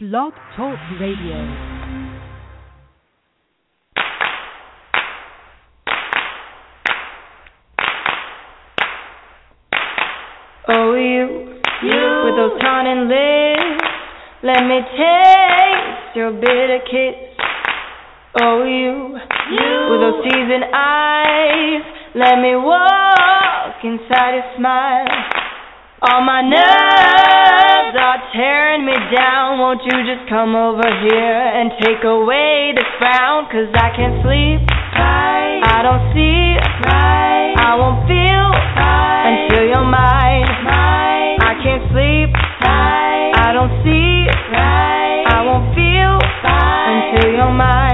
Blog Talk Radio. Oh, you, you with those tawny lips, let me taste your bitter kiss. Oh, you, you with those teasing eyes, let me walk inside your smile. All my nerves are tearing me down. Won't you just come over here and take away the frown? Cause I can't sleep. Right. I don't see. Right. I won't feel right. until you're mine. Right. I can't sleep. Right. I don't see. Right. I won't feel right. until you're mine.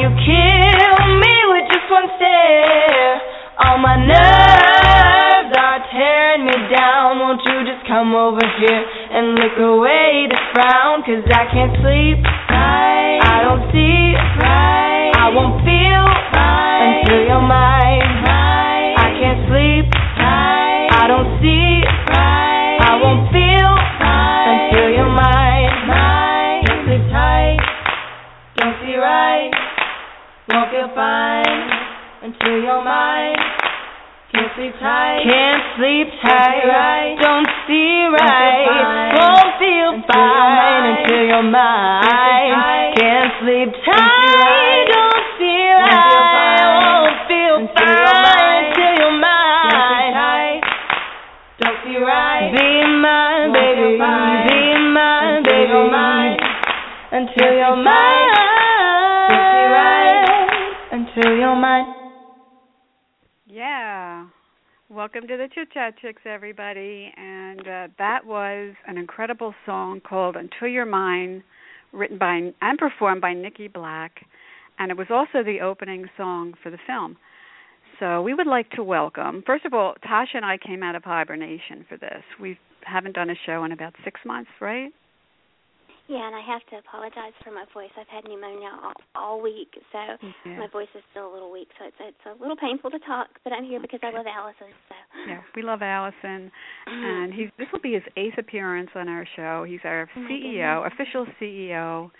You kill me with just one stare. All my nerves are tearing me down. Won't you just come over here and lick away the frown? Cause I can't sleep. Right. I don't see. Right. I won't feel right. until you're mine. Right. I can't sleep. Right. I don't see. Right. I won't feel right. until you're mine. Right. Can't sleep tight. Don't see right. Won't feel fine until you're mine. Can't sleep tight. Can't sleep tight. Don't see right. Won't feel fine until you're mine. Can't sleep tight. Don't see right. Won't feel fine until you're mine. Don't see right. Be mine, baby. Be mine, baby. Until you're mine. Until you're mine. Yeah. Welcome to the Chit Chat Chicks, everybody. And uh, that was an incredible song called Until You're Mine, written by and performed by Nikki Black. And it was also the opening song for the film. So we would like to welcome, first of all, Tasha and I came out of hibernation for this. We haven't done a show in about six months, right? Yeah, and I have to apologize for my voice. I've had pneumonia all, all week, so Yeah. my voice is still a little weak. So it's it's a little painful to talk, but I'm here because I love Allison. So Yeah, we love Allison, and he's this will be his eighth appearance on our show. He's our Oh CEO, official CEO,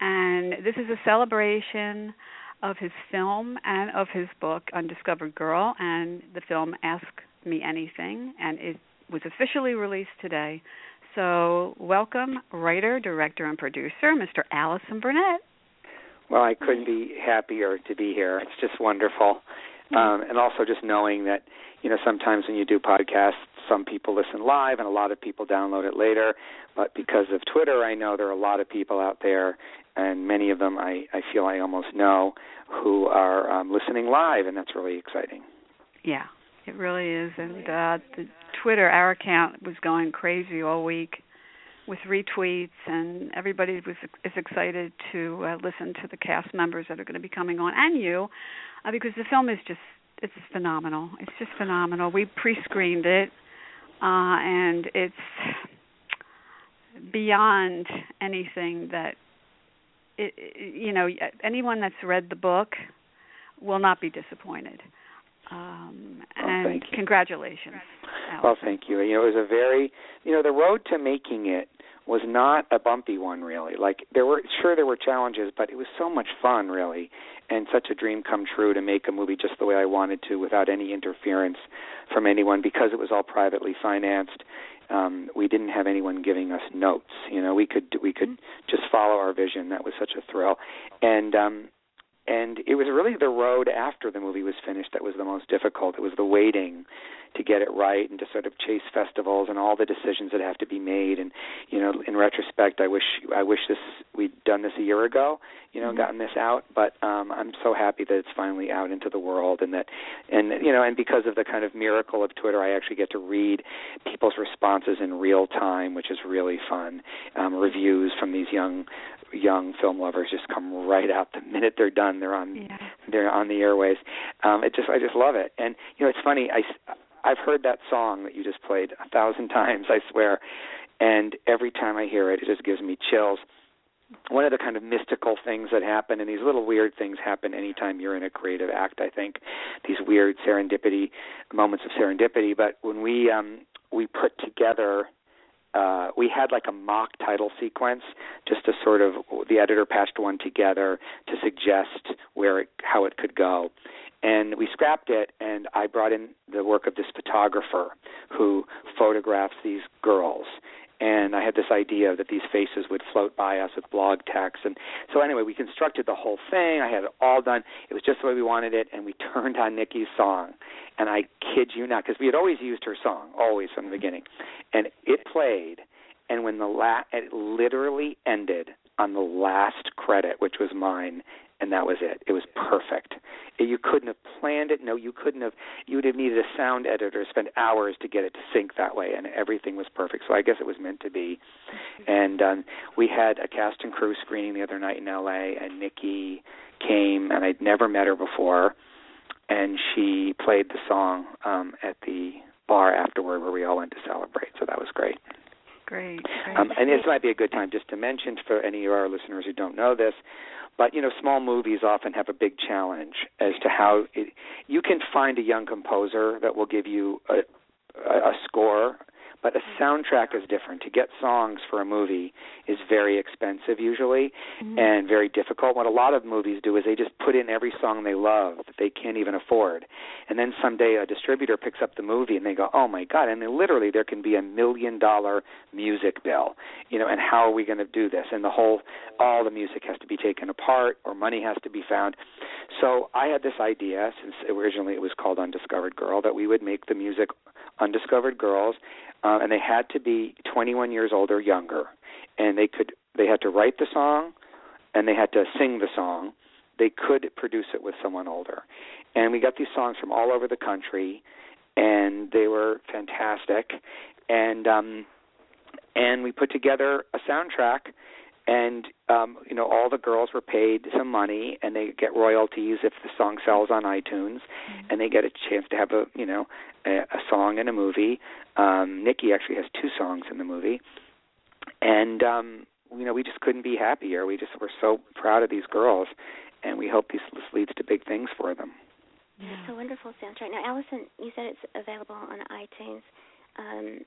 and this is a celebration of his film and of his book Undiscovered Gyrl. And the film Ask Me Anything, and it was officially released today. So, welcome, writer, director, and producer, Mr. Allison Burnett. Well, I couldn't be happier to be here. It's just wonderful. Um, and also just knowing that, you know, sometimes when you do podcasts, some people listen live and a lot of people download it later. But because of Twitter, I know there are a lot of people out there, and many of them I, I feel I almost know, who are um, listening live, and that's really exciting. Yeah, it really is. And uh the Twitter our account was going crazy all week with retweets and everybody was is excited to uh, listen to the cast members that are going to be coming on and you uh, because the film is just it's phenomenal. It's just phenomenal. We pre-screened it uh and it's beyond anything that it, you know anyone that's read the book will not be disappointed. Um, Oh, and congratulations. Well, thank you. You know, it was a very, you know, the road to making it was not a bumpy one really. Like there were sure there were challenges, but it was so much fun really and such a dream come true to make a movie just the way I wanted to without any interference from anyone because it was all privately financed. Um we didn't have anyone giving us notes. You know, we could we could just follow our vision. That was such a thrill. And um and it was really the road after the movie was finished that was the most difficult. It was the waiting to get it right and to sort of chase festivals and all the decisions that have to be made and you know in retrospect I wish I wish this we'd done this a year ago you know Mhm. gotten this out but um I'm so happy that it's finally out into the world and that and you know and because of the kind of miracle of Twitter I actually get to read people's responses in real time which is really fun um reviews from these young young film lovers just come right out the minute they're done they're on Yeah. they're on the airways. Um, it just I just love it. And you know, it's funny. I I've heard that song that you just played a thousand times. I swear. And every time I hear it, it just gives me chills. one of the kind of mystical things that happen and these little weird things happen anytime you're in a creative act i think these weird serendipity moments of serendipity but when we um we put together uh, we had like a mock title sequence just to sort of the editor patched one together to suggest where it, how it could go. And we scrapped it and i brought in the work of this photographer who photographs these girls and I had this idea that these faces would float by us with blog text. And so anyway, we constructed the whole thing. I had it all done. It was just the way we wanted it, and we turned on Nikki's song. And I kid you not, because we had always used her song, always from the beginning, and it played. And when the la- it literally ended on the last credit, which was mine, and that was it. It was perfect. You couldn't have planned it. No, you couldn't have. You would have needed a sound editor to spend hours to get it to sync that way, and everything was perfect. So I guess it was meant to be. And um, we had a cast and crew screening the other night in L.A., and Nikki came, and I'd never met her before, and she played the song um, at the bar afterward, where we all went to celebrate. So that was great. Great. great. Um, and this might be a good time just to mention for any of our listeners who don't know this, but you know, small movies often have a big challenge as to how it, you can find a young composer that will give you a, a, a score but a soundtrack is different. To get songs for a movie is very expensive usually mm-hmm. and very difficult. What a lot of movies do is they just put in every song they love that they can't even afford. And then someday a distributor picks up the movie and they go, "Oh my god." And then literally there can be a million dollar music bill. You know, and how are we going to do this? And the whole all the music has to be taken apart or money has to be found. So I had this idea since originally it was called Undiscovered Gyrl that we would make the music Undiscovered Girls uh, and they had to be 21 years old or younger, and they could they had to write the song, and they had to sing the song. They could produce it with someone older, and we got these songs from all over the country, and they were fantastic, and um, and we put together a soundtrack and um you know all the girls were paid some money and they get royalties if the song sells on iTunes. Mm-hmm. and they get a chance to have a you know a, a song in a movie. Um Nikki actually has two songs in the movie. And um you know we just couldn't be happier. We just were so proud of these girls and we hope this, this leads to big things for them. It's a wonderful soundtrack now Allison you said it's available on iTunes. Um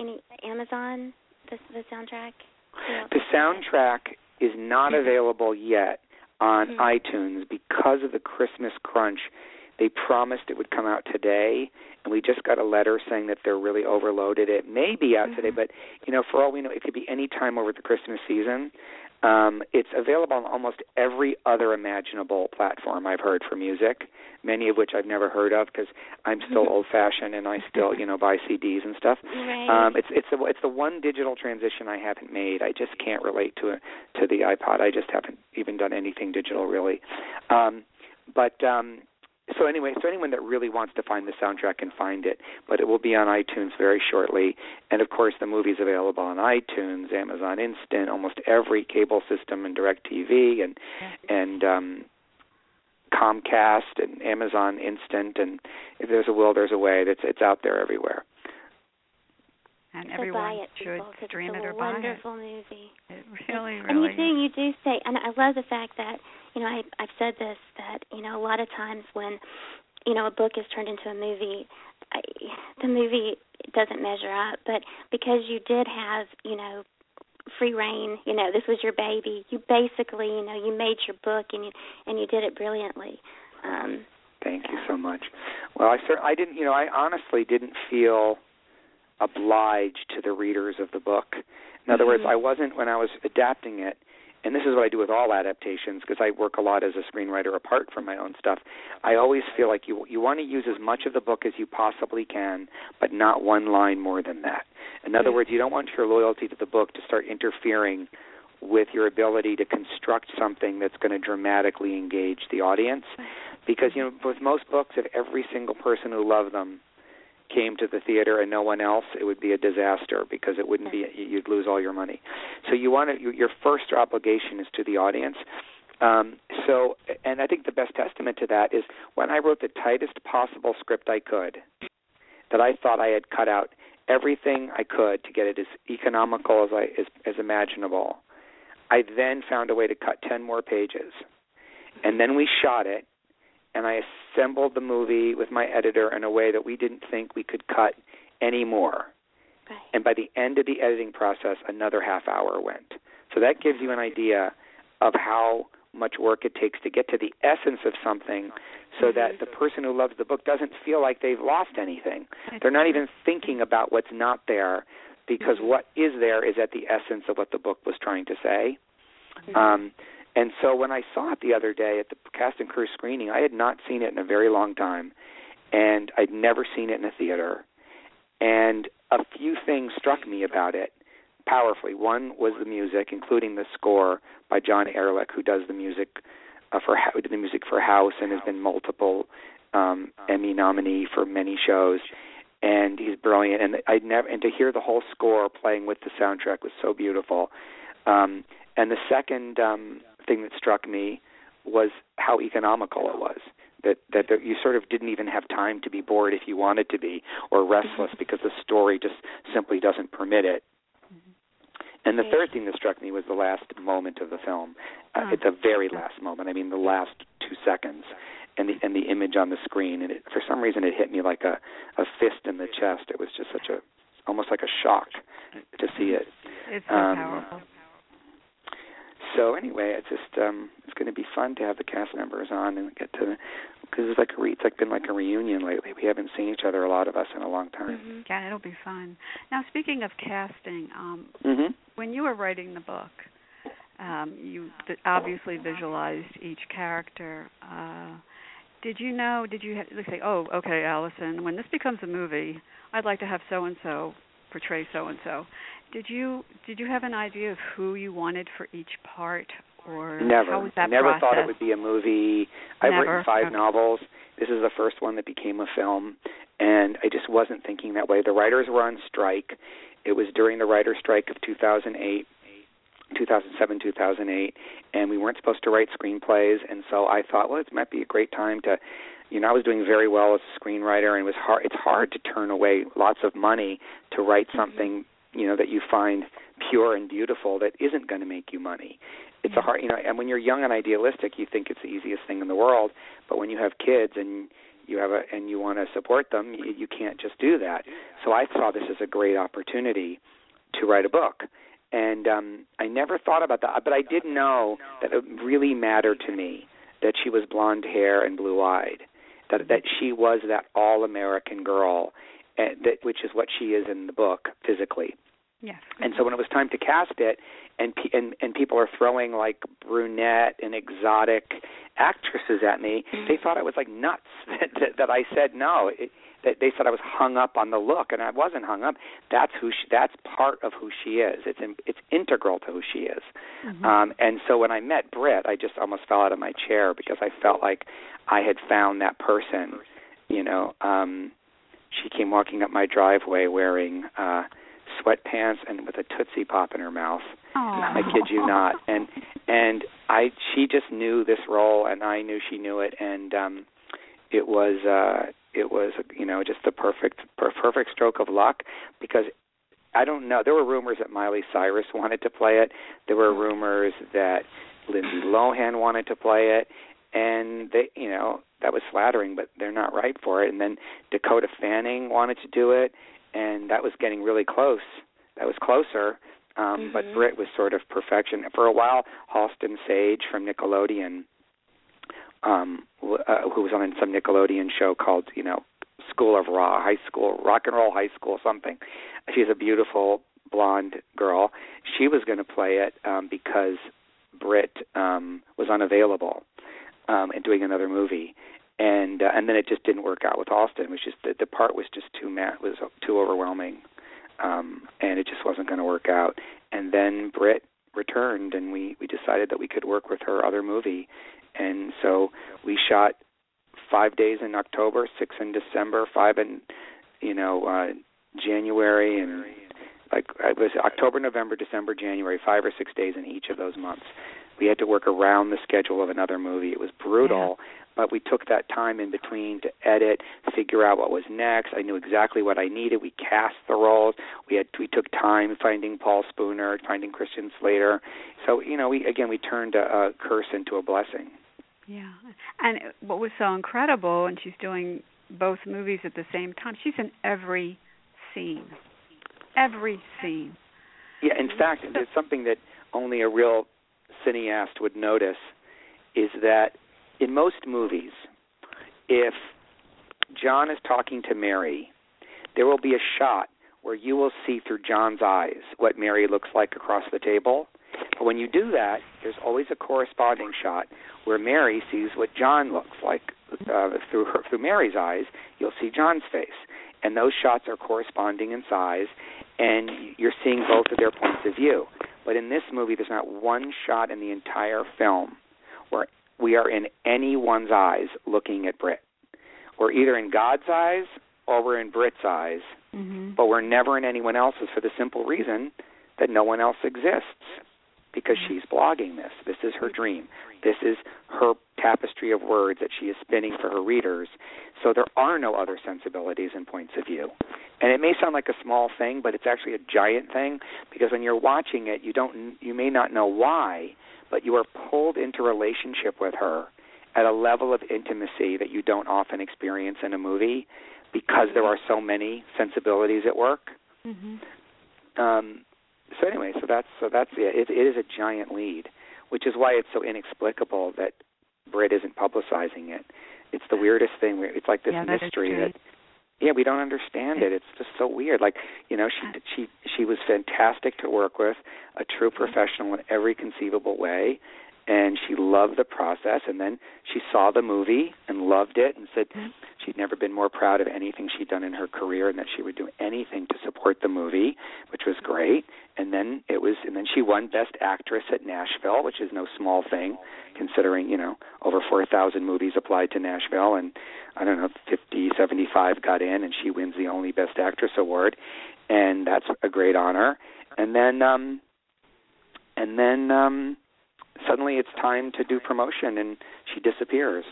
any Amazon the the soundtrack the soundtrack is not available yet on mm-hmm. iTunes because of the Christmas crunch. They promised it would come out today, and we just got a letter saying that they're really overloaded. It may be out mm-hmm. today, but you know, for all we know, it could be any time over the Christmas season. Um, it's available on almost every other imaginable platform I've heard for music, many of which I've never heard of because I'm still mm-hmm. old-fashioned and I still, you know, buy CDs and stuff. Right. Um, it's it's the it's the one digital transition I haven't made. I just can't relate to it to the iPod. I just haven't even done anything digital really. Um, but um, so anyway, so anyone that really wants to find the soundtrack can find it, but it will be on iTunes very shortly. And of course, the movie's available on iTunes, Amazon Instant, almost every cable system, and DirecTV, and and um, Comcast, and Amazon Instant, and if there's a will, there's a way. That's it's out there everywhere. And so everyone buy it, should people, stream it's it a or buy it. wonderful movie. It really, really. And you do, you do say, and I love the fact that you know I I've said this that you know a lot of times when you know a book is turned into a movie, I, the movie doesn't measure up, but because you did have you know free reign, you know this was your baby. You basically you know you made your book and you and you did it brilliantly. Um, Thank you so much. Well, I cer- I didn't, you know, I honestly didn't feel obliged to the readers of the book. In other mm-hmm. words, I wasn't when I was adapting it and this is what I do with all adaptations because I work a lot as a screenwriter apart from my own stuff. I always feel like you you want to use as much of the book as you possibly can, but not one line more than that. In other mm-hmm. words, you don't want your loyalty to the book to start interfering with your ability to construct something that's going to dramatically engage the audience because you know with most books if every single person who loved them came to the theater and no one else, it would be a disaster because it wouldn't be you'd lose all your money. So you want to your first obligation is to the audience. Um, so, and I think the best testament to that is when I wrote the tightest possible script I could, that I thought I had cut out everything I could to get it as economical as I as, as imaginable. I then found a way to cut 10 more pages. And then we shot it, and I assembled the movie with my editor in a way that we didn't think we could cut anymore. Right. And by the end of the editing process, another half hour went. So that gives you an idea of how much work it takes to get to the essence of something so mm-hmm. that the person who loves the book doesn't feel like they've lost anything. They're not even thinking about what's not there because mm-hmm. what is there is at the essence of what the book was trying to say. Mm-hmm. Um, and so when I saw it the other day at the cast and crew screening, I had not seen it in a very long time, and I'd never seen it in a theater. And a few things struck me about it powerfully. One was the music, including the score by Jon Ehrlich, who does the music uh, for who did the music for House and has been multiple um, Emmy nominee for many shows. And he's brilliant, and I never and to hear the whole score playing with the soundtrack was so beautiful. Um, and the second um, thing that struck me was how economical it was. That that there, you sort of didn't even have time to be bored if you wanted to be, or restless because the story just simply doesn't permit it. And the third thing that struck me was the last moment of the film. Uh, Oh. It's the very last moment. I mean, the last two seconds, and the and the image on the screen. And it, for some reason, it hit me like a a fist in the chest. It was just such a almost like a shock to see it. It's so Um, powerful. So anyway, it's just um it's going to be fun to have the cast members on and get to because it's like a re, it's like been like a reunion lately. We haven't seen each other a lot of us in a long time. Yeah, it'll be fun. Now, speaking of casting, um, Mhm. when you were writing the book, um, you vi- obviously visualized each character. Uh, did you know? Did you ha- like say, "Oh, okay, Allison, when this becomes a movie, I'd like to have so and so portray so and so." Did you did you have an idea of who you wanted for each part, or Never. how was that Never process? thought it would be a movie. I've Never? written five Okay. novels. This is the first one that became a film, and I just wasn't thinking that way. The writers were on strike. It was during the writer strike of 2008, 2007, 2008, and we weren't supposed to write screenplays. And so I thought, well, it might be a great time to, you know, I was doing very well as a screenwriter, and it was hard. It's hard to turn away lots of money to write mm-hmm. something, you know, that you find pure and beautiful that isn't going to make you money. It's a hard you know and when you're young and idealistic you think it's the easiest thing in the world but when you have kids and you have a and you want to support them you, you can't just do that. So i saw this as a great opportunity to write a book. And um i never thought about that but i did know that it really mattered to me that she was blonde hair and blue eyed that that she was that all american girl that which is what she is in the book physically Yes. and so when it was time to cast it, and pe- and and people are throwing like brunette and exotic actresses at me, they thought I was like nuts that that, that I said no. It, that they said I was hung up on the look, and I wasn't hung up. That's who she. That's part of who she is. It's in, it's integral to who she is. Um, and so when I met Britt, I just almost fell out of my chair because I felt like I had found that person. You know, um, she came walking up my driveway wearing. uh sweatpants and with a tootsie pop in her mouth. Aw. I kid you not. And and I she just knew this role and I knew she knew it and um it was uh it was you know just the perfect per- perfect stroke of luck because I don't know there were rumors that Miley Cyrus wanted to play it. There were rumors that Lindsay Lohan wanted to play it and they you know that was flattering but they're not right for it and then Dakota Fanning wanted to do it and that was getting really close. That was closer, um, but Britt was sort of perfection. For a while, Halston Sage from Nickelodeon, um, uh, who was on some Nickelodeon show called, you know, School of Raw, High School, Rock and Roll High School, something. She's a beautiful blonde girl. She was going to play it um, because Britt um, was unavailable um, and doing another movie and uh, and then it just didn't work out with Halston. Was just the, the part was just too ma- was too overwhelming, um, and it just wasn't going to work out. And then Britt returned, and we we decided that we could work with her other movie, and so we shot five days in October, six in December, five in you know uh, January, and like it was October, November, December, January, five or six days in each of those months. We had to work around the schedule of another movie. It was brutal, yeah. but we took that time in between to edit, figure out what was next. I knew exactly what I needed. We cast the roles. We had we took time finding Paul Spooner, finding Christian Slater. So you know, we again we turned a, a curse into a blessing. Yeah, and what was so incredible, and she's doing both movies at the same time. She's in every scene, every scene. Yeah, in fact, it's something that only a real cineast would notice is that in most movies, if John is talking to Mary, there will be a shot where you will see through John's eyes what Mary looks like across the table. But when you do that, there's always a corresponding shot where Mary sees what John looks like uh, through her through Mary's eyes. You'll see John's face, and those shots are corresponding in size, and you're seeing both of their points of view. But in this movie, there's not one shot in the entire film where we are in anyone's eyes looking at Britt. We're either in God's eyes or we're in Britt's eyes, mm-hmm. but we're never in anyone else's for the simple reason that no one else exists because mm-hmm. she's blogging this. This is her dream. This is her tapestry of words that she is spinning for her readers. So there are no other sensibilities and points of view. And it may sound like a small thing, but it's actually a giant thing because when you're watching it, you don't you may not know why, but you are pulled into relationship with her at a level of intimacy that you don't often experience in a movie because there are so many sensibilities at work. Mm-hmm. Um, so anyway, so that's so that's it. it. It is a giant lead, which is why it's so inexplicable that Britt isn't publicizing it. It's the weirdest thing. It's like this yeah, mystery that, that yeah, we don't understand it. It's just so weird. Like, you know, she she she was fantastic to work with, a true professional in every conceivable way, and she loved the process and then she saw the movie and loved it and said mm-hmm. she'd never been more proud of anything she'd done in her career and that she would do anything to support the movie which was great. And then it was and then she won best actress at Nashville which is no small thing considering you know over 4000 movies applied to Nashville and I don't know 50 75 got in and she wins the only best actress award. And that's a great honor. And then um and then um suddenly it's time to do promotion and she disappears.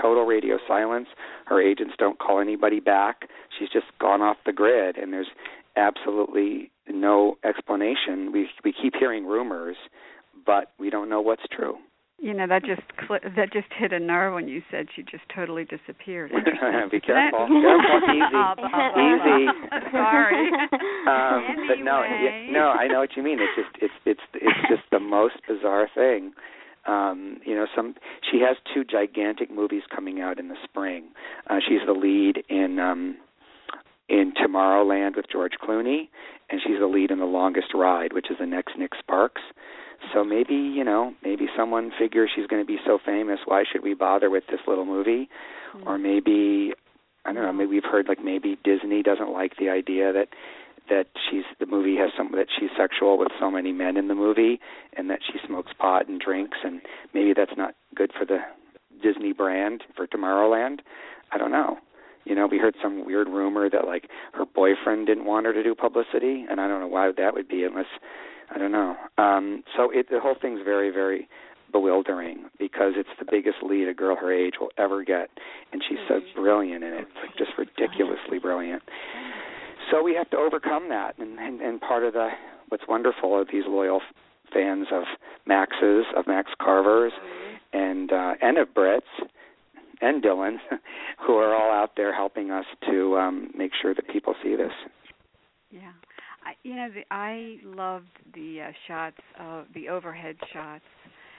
Total radio silence. Her agents don't call anybody back. She's just gone off the grid and there's absolutely no explanation. We we keep hearing rumors but we don't know what's true you know that just cl- that just hit a nerve when you said she just totally disappeared. Be careful, careful, easy, easy. Sorry. Um, anyway. But no, yeah, no, I know what you mean. It's just it's it's it's just the most bizarre thing. Um, you know, some she has two gigantic movies coming out in the spring. Uh, she's the lead in um, in Tomorrowland with George Clooney, and she's the lead in The Longest Ride, which is the next Nick Sparks. So maybe you know, maybe someone figures she's going to be so famous. Why should we bother with this little movie? Mm-hmm. Or maybe I don't know. Maybe we've heard like maybe Disney doesn't like the idea that that she's the movie has some that she's sexual with so many men in the movie, and that she smokes pot and drinks, and maybe that's not good for the Disney brand for Tomorrowland. I don't know. You know, we heard some weird rumor that like her boyfriend didn't want her to do publicity, and I don't know why that would be unless I don't know. Um, so it, the whole thing's very, very bewildering because it's the biggest lead a girl her age will ever get, and she's so mm-hmm. brilliant in it. It's like just ridiculously brilliant. So we have to overcome that, and, and, and part of the what's wonderful are these loyal fans of Max's, of Max Carver's, mm-hmm. and uh, and of Britt's, and Dylan, who are all out there helping us to um, make sure that people see this. Yeah. I, you know, the, I loved the uh, shots of the overhead shots.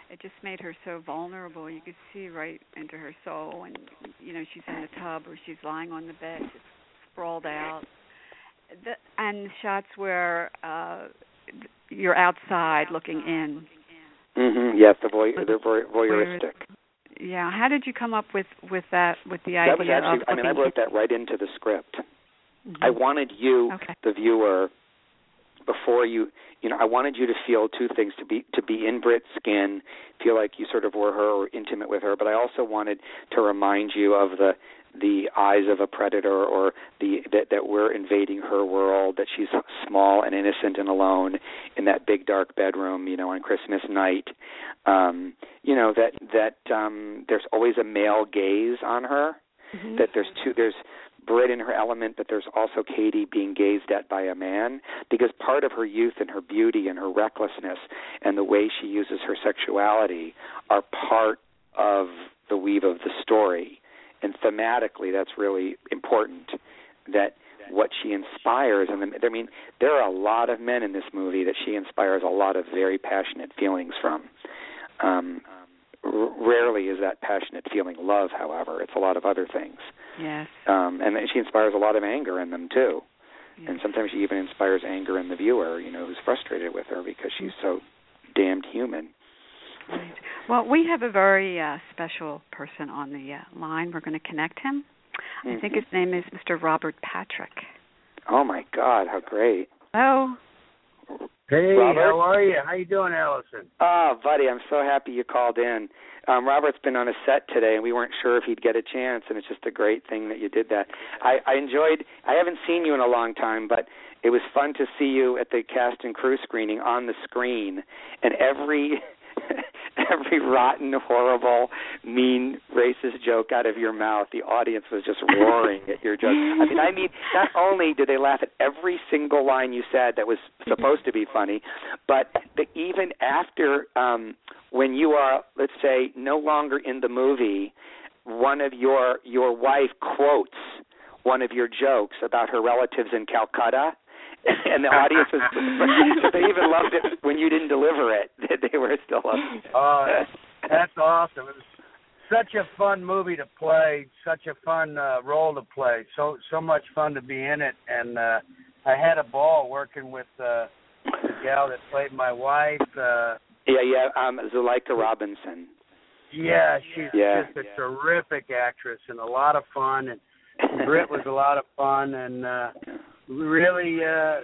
It just made her so vulnerable. You could see right into her soul, and you know, she's in the tub or she's lying on the bed, just sprawled out. The, and the shots where uh you're outside looking in. Mm-hmm. Yes, the voy- the voyeuristic. Yeah. How did you come up with with that with the that idea was actually? I mean, I wrote that right into the script. Mm-hmm. I wanted you, okay. the viewer, before you you know I wanted you to feel two things to be to be in Britt's skin, feel like you sort of were her or intimate with her, but I also wanted to remind you of the the eyes of a predator or the that that we're invading her world that she's small and innocent and alone in that big dark bedroom you know on christmas night um you know that that um there's always a male gaze on her Mm-hmm. that there's two there's Britt in her element, but there's also Katie being gazed at by a man because part of her youth and her beauty and her recklessness and the way she uses her sexuality are part of the weave of the story. And thematically, that's really important that what she inspires and the, I mean there are a lot of men in this movie that she inspires a lot of very passionate feelings from. Um, r- rarely is that passionate feeling love, however. It's a lot of other things. Yes. Um, and she inspires a lot of anger in them too. yes. And sometimes she even inspires anger in the viewer, you know, who's frustrated with her because she's so damned human. Right. Well, we have a very uh, special person on the uh, line. We're going to connect him. I think Mhm. his name is Mr. Robert Patrick. Oh my God, how great! Oh, Hey, Robert? how are you? How you doing, Allison? Oh, buddy, I'm so happy you called in. Um, Robert's been on a set today, and we weren't sure if he'd get a chance, and it's just a great thing that you did that. I, I enjoyed. I haven't seen you in a long time, but it was fun to see you at the cast and crew screening on the screen, and every every rotten, horrible, mean, racist joke out of your mouth, the audience was just roaring at your jokes. I mean, I mean, not only did they laugh at every single line you said that was supposed to be funny, but the, even after um when you are, let's say, no longer in the movie, one of your your wife quotes one of your jokes about her relatives in Calcutta. And the audience was, they even loved it when you didn't deliver it. They were still loving it. Oh, That's awesome. It was such a fun movie to play, such a fun uh, role to play. So so much fun to be in it, and uh, I had a ball working with uh, the gal that played my wife. Uh, Yeah, yeah. Um, Zuleika Robinson. yeah, she's Yeah. just a terrific actress and a lot of fun. And Britt was a lot of fun and uh, really uh,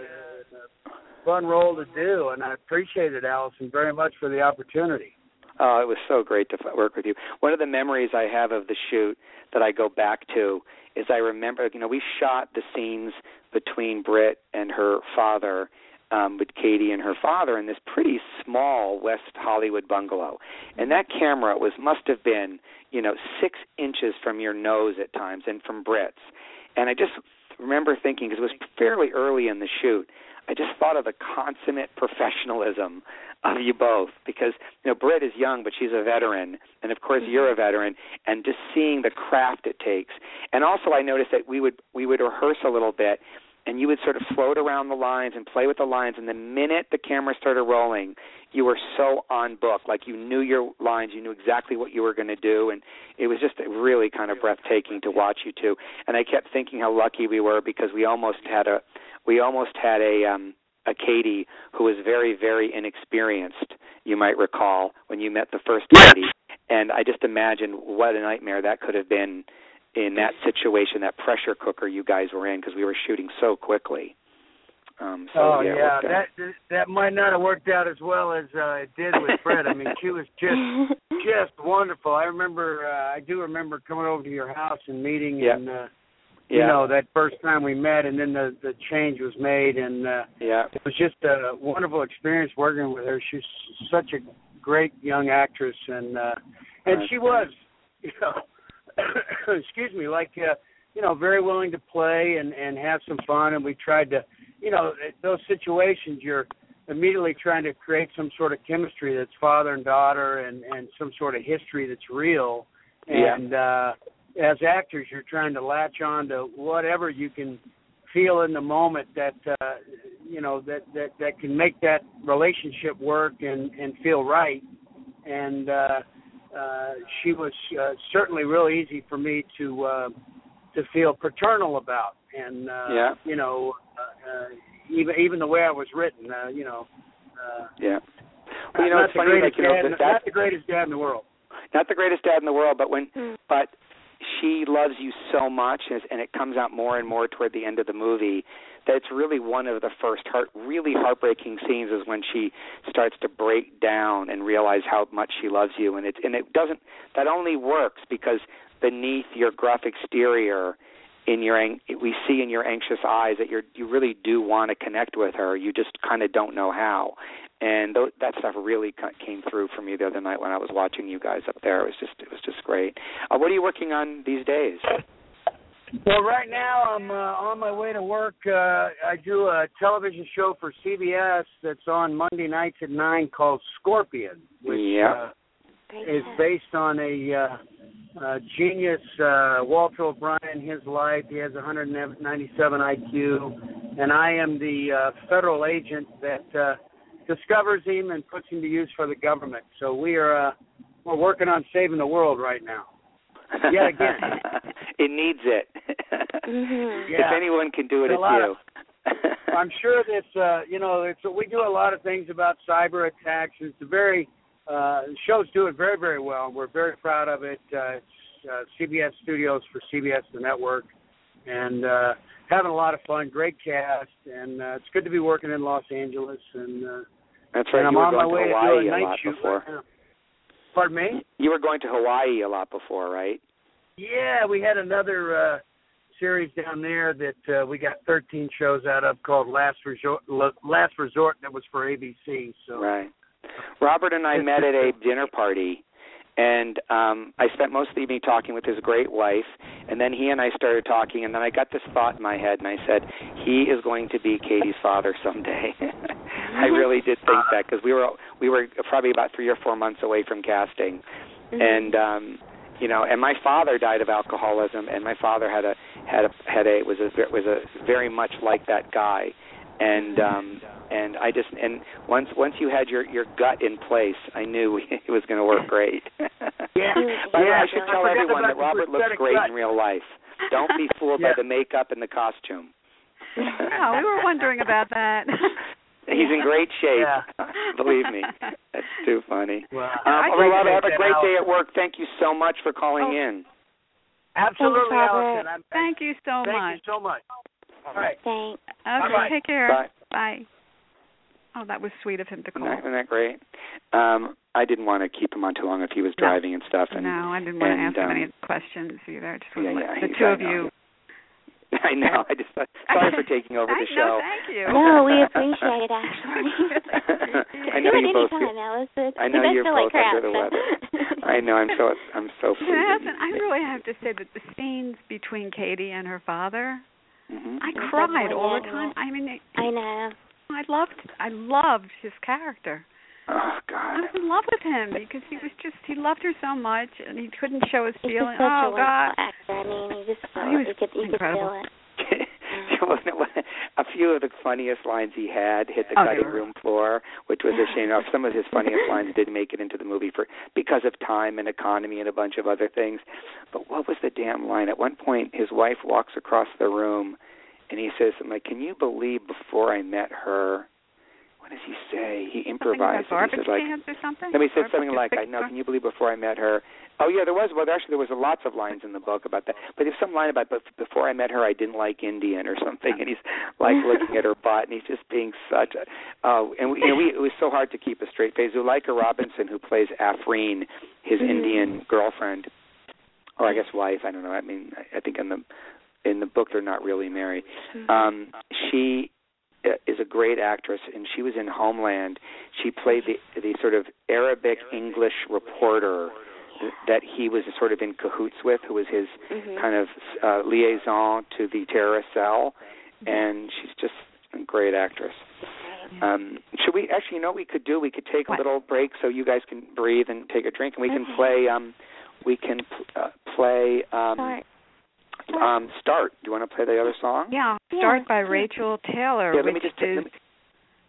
fun role to do. And I appreciate it, Allison, very much for the opportunity. Oh, it was so great to work with you. One of the memories I have of the shoot that I go back to is I remember, you know, we shot the scenes between Britt and her father, um, with Katie and her father in this pretty small West Hollywood bungalow. And that camera was must have been, you know, six inches from your nose at times and from Britt's. And I just remember thinking, because it was fairly early in the shoot, I just thought of the consummate professionalism of you both. Because you know Britt is young but she's a veteran. And of course you're a mm-hmm. veteran. And just seeing the craft it takes. And also I noticed that we would we would rehearse a little bit and you would sort of float around the lines and play with the lines and the minute the camera started rolling you were so on book. Like you knew your lines you knew exactly what you were going to do and it was just really kind of breathtaking to watch you two. And I kept thinking how lucky we were because we almost had a we almost had a um a Katie who was very, very inexperienced, you might recall, when you met the first Katie. And I just imagine what a nightmare that could have been in that situation, that pressure cooker you guys were in, because we were shooting so quickly. Um, so, oh yeah, yeah, that that might not have worked out as well as uh, it did with Fred. I mean, she was just just wonderful. I remember, uh, I do remember coming over to your house and meeting, Yeah. and uh, yeah, you know that first time we met, and then the the change was made, and uh, yeah, it was just a wonderful experience working with her. She's such a great young actress, and uh, and Right. she was, you know, excuse me, like uh, you know, very willing to play and and have some fun. And we tried to, you know, those situations you're immediately trying to create some sort of chemistry that's father and daughter, and and some sort of history that's real. Yeah. And uh, as actors, you're trying to latch on to whatever you can feel in the moment that uh, you know that that that can make that relationship work and and feel right. And uh, uh, she was uh, certainly real easy for me to uh, to feel paternal about, and uh, Yeah. you know, uh, uh, even even the way I was written, uh, you know. Uh, yeah. Well, you know, not it's funny, greatest like you know, dad, that, not that's the greatest dad in the world. not the greatest dad in the world, but when, Hmm. but she loves you so much, and it comes out more and more toward the end of the movie. That it's really one of the first heart, really heartbreaking scenes is when she starts to break down and realize how much she loves you, and it and it doesn't. That only works because beneath your gruff exterior in your we see in your anxious eyes that you're you really do want to connect with her. You just kind of don't know how. And th- that stuff really came through for me the other night when I was watching you guys up there. It was just it was just great. Uh, what are you working on these days well right now I'm uh, on my way to work uh I do a television show for CBS that's on Monday nights at 9 called Scorpion which yeah. uh, is based on a uh uh, genius uh, Walter O'Brien, his life. He has 197 IQ, and I am the uh, federal agent that uh, discovers him and puts him to use for the government. So we are uh, we're working on saving the world right now. Yet again, it needs it. mm-hmm. yeah. If anyone can do it, it's, it's you. Of, I'm sure that uh, you know it's we do a lot of things about cyber attacks. It's a very uh, the show's doing very, very well. We're very proud of it. Uh, it's uh, CBS Studios for CBS the network, and uh, having a lot of fun. Great cast, and uh, it's good to be working in Los Angeles. And uh, that's right. And I'm you were on going my way to Hawaii to do a a night lot shoot before. right now. Pardon me? You were going to Hawaii a lot before, right? Yeah, we had another uh series down there that uh, we got 13 shows out of called Last Resort. Last Resort that was for ABC. So right. Robert and I met at a dinner party, and um I spent most of the evening talking with his great wife, and then he and I started talking, and then I got this thought in my head, and I said, he is going to be Katie's father someday. I really did think that because we were we were probably about three or four months away from casting, Mhm. and um you know and my father died of alcoholism and my father had a had a had a was a was a very much like that guy and um and I just and once once you had your your gut in place I knew it was going to work great Yeah. By the way, Yeah, I should I tell forgot everyone that Robert looks great gut. in real life don't be fooled Yeah. by the makeup and the costume no, we were wondering about that. He's in great shape. Yeah. Believe me. That's too funny. Well, Um, I all right, Robert, have a great day at work. Thank you so much for calling Oh. in. Absolutely, Allison. I'm, Thank you so thank much. Thank you so much. All right. Thanks. Okay, Bye-bye. take care. Bye. Bye. Oh, that was sweet of him to call. that, isn't that great? Um, I didn't want to keep him on too long if he was No. driving and stuff. And no, I didn't want to and, ask him um, any questions either. I just yeah, wanted yeah, the he's- two I of know. you. I know. I just sorry for taking over the I, show. No, thank you. No, we appreciate it actually. I know Do you it both anytime, Alice. I know you're feel like under the so. weather. I know. I'm so I'm so pleased. that I really have to say that the scenes between Katie and her father, Mhm. I cried all the time. I mean, it, I know. I loved, I loved his character. Oh God. I was in love with him because he was just, he loved her so much, and he couldn't show his He's feelings. just such Oh a God, wonderful actor. I mean, he just feel He was it. You could, you could incredible. feel it. a few of the funniest lines he had hit the Oh, cutting room floor, which was a shame. Now, Some of his funniest lines didn't make it into the movie for because of time and economy and a bunch of other things. But what was the damn line? At one point, his wife walks across the room, and he says something like, "Can you believe before I met her?" What does he say? He something about improvised. it. He garbage said like, cans or something. then he said Garbage something like, "I know. Can you believe before I met her?" Oh yeah, there was. Well, actually, there was lots of lines in the book about that. But there's some line about, "But before I met her, I didn't like Indian" or something, and he's like looking at her butt, and he's just being such a. Oh, and we, you know, we, it was so hard to keep a straight face. Zuleika Robinson, who plays Afreen, his Mhm. Indian girlfriend, or I guess wife. I don't know. I mean, I, I think in the in the book they're not really married. Mhm. Um, she uh, is a great actress, and she was in Homeland. She played the the sort of Arabic English reporter that he was sort of in cahoots with, who was his Mhm. kind of uh, liaison to the terrorist cell, and she's just a great actress. Um, should we actually? You know, what we could do. We could take What? a little break so you guys can breathe and take a drink, and we can play. Um, we can uh, play. Um, Start. um, start. Do you want to play the other song? Yeah, Yeah, start by. Rachel Taylor, Yeah, which let me just is let me,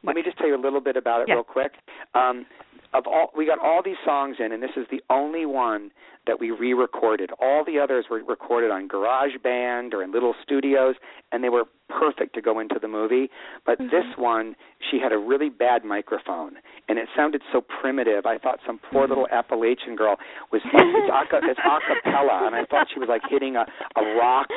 let me just tell you a little bit about it Yeah. real quick. Um, of all we got all these songs in and this is the only one that we re-recorded. All the others were recorded on GarageBand or in little studios and they were perfect to go into the movie, but Mhm. this one she had a really bad microphone and it sounded so primitive. I thought some poor little Appalachian girl was it's, aca, it's a cappella and I thought she was like hitting a a rock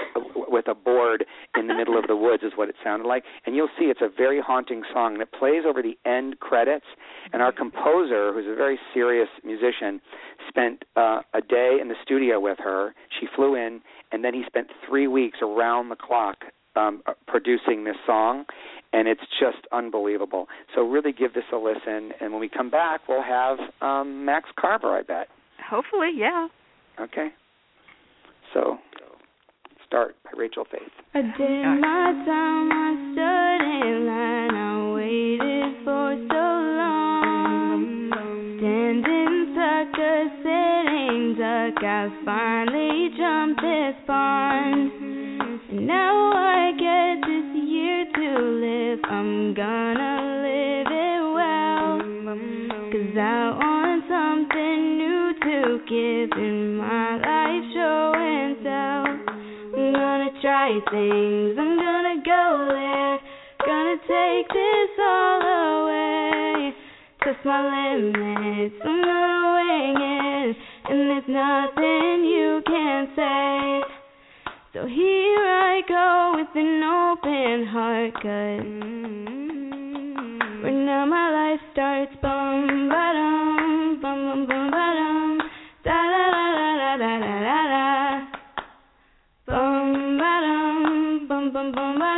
with a board in the middle of the woods is what it sounded like. And you'll see it's a very haunting song and it plays over the end credits and our composer who's a very serious musician spent uh, a day in the studio with her. She flew in and then he spent 3 weeks around the clock um, uh, producing this song, and it's just unbelievable. So really give this a listen, and when we come back, we'll have um, Max Carver, I bet. Hopefully, yeah. Okay. So, start by Rachel Faith. I did my time, I stood in line, I waited for so long. Standing sucker, sitting duck, I finally jumped this pond. Now I get this year to live, I'm gonna live it well. Cause I want something new to give in my life, show and tell. I'm gonna try things, I'm gonna go there. Gonna take this all away. Test my limits, I'm gonna wing it. And there's nothing you can say. So here I go with an open heart, cause mm, right now my life starts bum ba dum, bum bum bum ba dum, da da da da da da da da. Bum ba dum, bum bum bum ba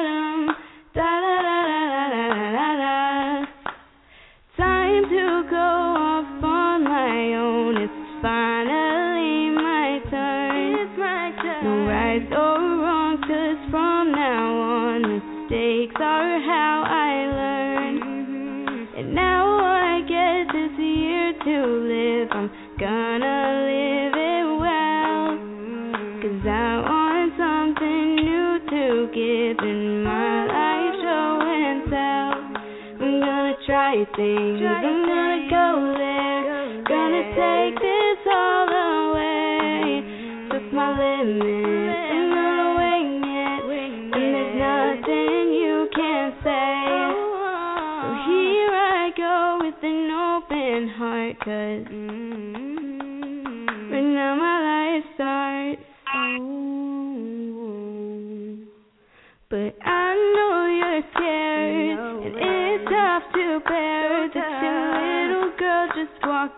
things, I'm gonna go there. Gonna take this all away. Just my limits, I'm gonna wing it. And there's nothing you can say. Oh, oh. So here I go with an open heart, cause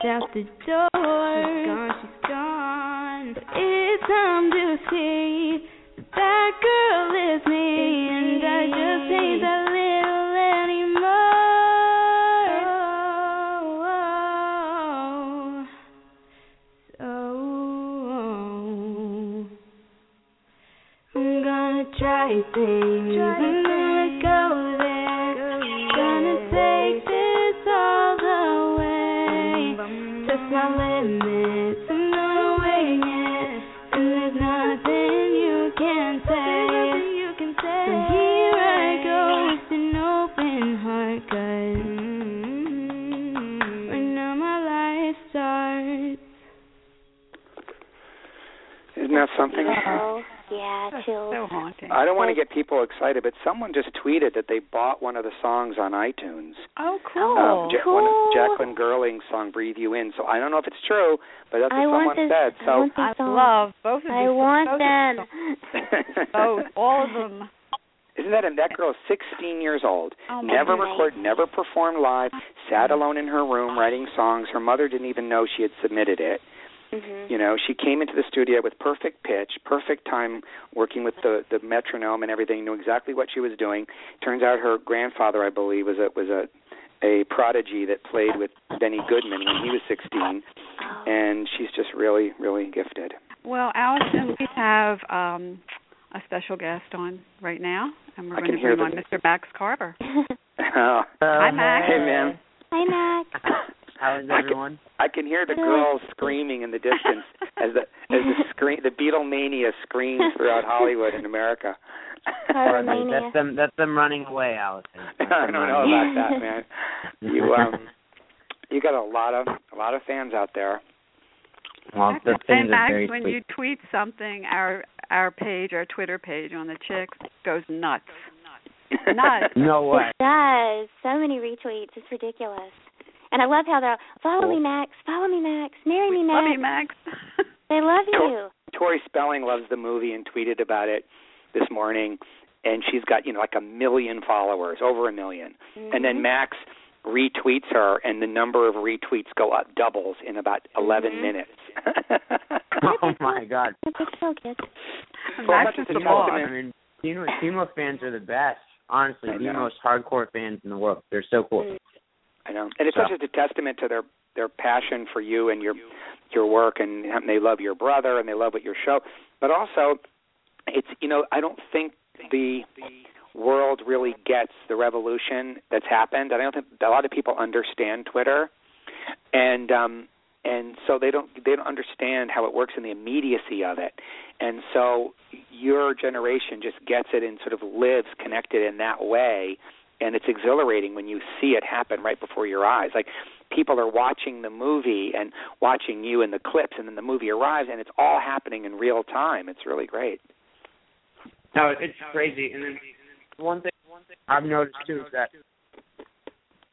walked out the door. She's gone, she's gone. But it's time to see that that girl is me, and I just ain't that little anymore. So I'm gonna try things. I'm chills. so haunting. I don't want to get people excited, but someone just tweeted that they bought one of the songs on iTunes. Oh, cool. Um, Ja- one of cool. Jacqueline Gerling's song "Breathe You In." So I don't know if it's true, but that's what I want someone this- said. I So want I song. love both of these. I want both of them. these- Both, all of them. Isn't that and that girl's 16 years old? Oh my never goodness. recorded, never performed live. Sat alone in her room writing songs. Her mother didn't even know she had submitted it. Mhm. You know, she came into the studio with perfect pitch, perfect time working with the the metronome and everything. Knew exactly what she was doing. Turns out her grandfather, I believe, was a was a a prodigy that played with Benny Goodman when he was 16, Oh. and she's just really really gifted. Well, Allison, we have um, a special guest on right now, and we're I going to hear bring the- on Mr. Max Carver. Oh, Hi, Max. Hey, man. Hi, Max. How is I can- I can hear the girls screaming in the distance as the as the screen the Beatlemania screams throughout Hollywood and America. That's them. That's them running away, Allison. I don't know about that, man. You um You got a lot of a lot of fans out there. Well, the and fans are Max, very when sweet. you tweet something, our our page, our Twitter page on the chicks goes nuts. Nuts. No way. It does. So many retweets. It's ridiculous. And I love how they're follow me Max, follow me Max, marry me Max. Love Max. you, Max. They love Tor- you. Tori Spelling loves the movie and tweeted about it this morning, and she's got you know like a million followers, over a 1000000 And then Mhm. Max retweets her, and the number of retweets go up doubles in about 11 Mhm. minutes. oh my God. It's a big deal, kids. Well, Max is the boss. testament. I mean, Demo, Demo fans are the best. Honestly, the most hardcore fans in the world. They're so cool. I know, and it's So- such a testament to their their passion for you and your your work, and they love your brother and they love what your show. But also, it's you know I don't think the world really gets the revolution that's happened. And I don't think a lot of people understand Twitter, and um and so they don't they don't understand how it works and the immediacy of it. And so your generation just gets it and sort of lives connected in that way and it's exhilarating when you see it happen right before your eyes. Like people are watching the movie and watching you in the clips, and then the movie arrives, and it's all happening in real time. It's really great. No, it's crazy. And then one thing, one thing I've noticed too is that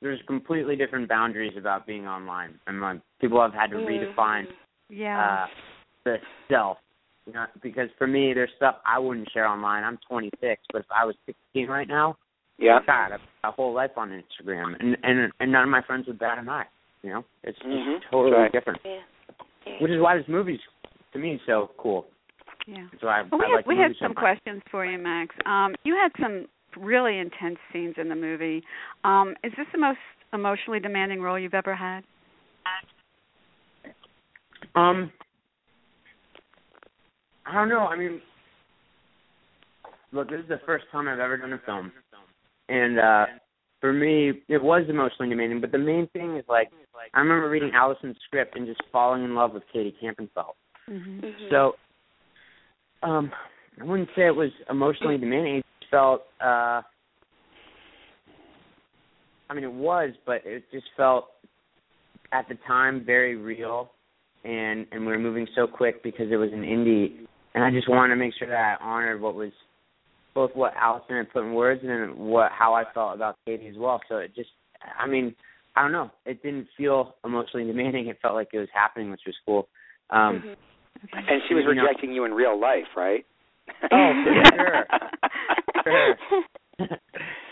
there's completely different boundaries about being online, and like people have had to Mm. redefine Yeah. uh, the self. You know, because for me, there's stuff I wouldn't share online. I'm 26, but if I was 16 right now, Yeah. God, I've got a whole life on Instagram, and and and none of my friends would bat an eye. You know, it's just Mhm. totally Right. different. Yeah. Yeah. Which is why this movie's to me so cool. yeah. That's why I, Well, we I had like we had movie so some much. questions for you, Max. Um, you had some really intense scenes in the movie. Um, is this the most emotionally demanding role you've ever had? Um, I don't know. I mean, look, this is the first time I've ever done a film, and uh for me, it was emotionally demanding. But the main thing is like, I remember reading Allison's script and just falling in love with Katie Kampenfeld. Mm-hmm. Mhm. So, um, I wouldn't say it was emotionally demanding. It just felt, uh, I mean, it was, but it just felt at the time very real, and and we were moving so quick because it was an indie, and I just wanted to make sure that I honored what was both what Allison had put in words and then what how I felt about Katie as well. So it just, I mean, I don't know. It didn't feel emotionally demanding. It felt like it was happening, which was cool. Um, Mhm. And she was You know- rejecting you in real life, right? Oh, for sure. Sure.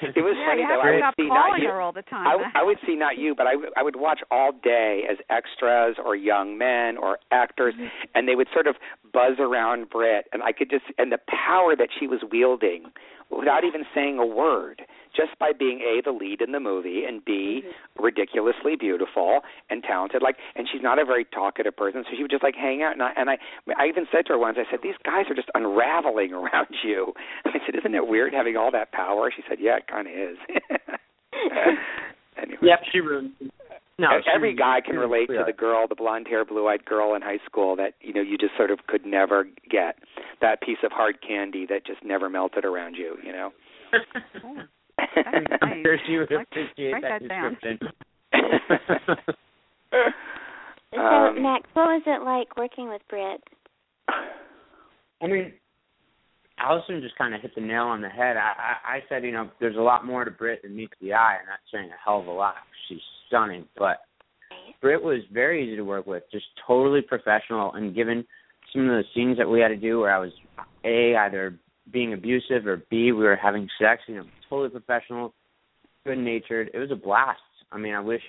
It was yeah, funny though. I would see not you. her all the time. I, I would see not you, but I, w- I would watch all day as extras or young men or actors, mm-hmm. and they would sort of buzz around Britt, and I could just and the power that she was wielding without even saying a word, just by being a the lead in the movie and b mm-hmm. ridiculously beautiful and talented. Like, and she's not a very talkative person, so she would just like hang out. And I, and I, I even said to her once, I said, "These guys are just unraveling around you." I said, "Isn't it weird having all that power?" She said, "Yeah, it kind of is." anyway. Yep, she ruined. No, she every guy can relate to the girl, the blonde hair, blue eyed girl in high school that you know you just sort of could never get that piece of hard candy that just never melted around you. You know. Oh, that's I'm nice. sure she would Write- appreciate that, that down. description. So, Um, Max, what was it like working with Britt? I mean, Allison just kind of hit the nail on the head. I, I I said, you know, there's a lot more to Britt than meets the eye, and that's saying a hell of a lot. She's stunning, but Britt was very easy to work with, just totally professional. And given some of the scenes that we had to do, where I was a either being abusive or b we were having sex, you know, totally professional, good natured. It was a blast. I mean, I wish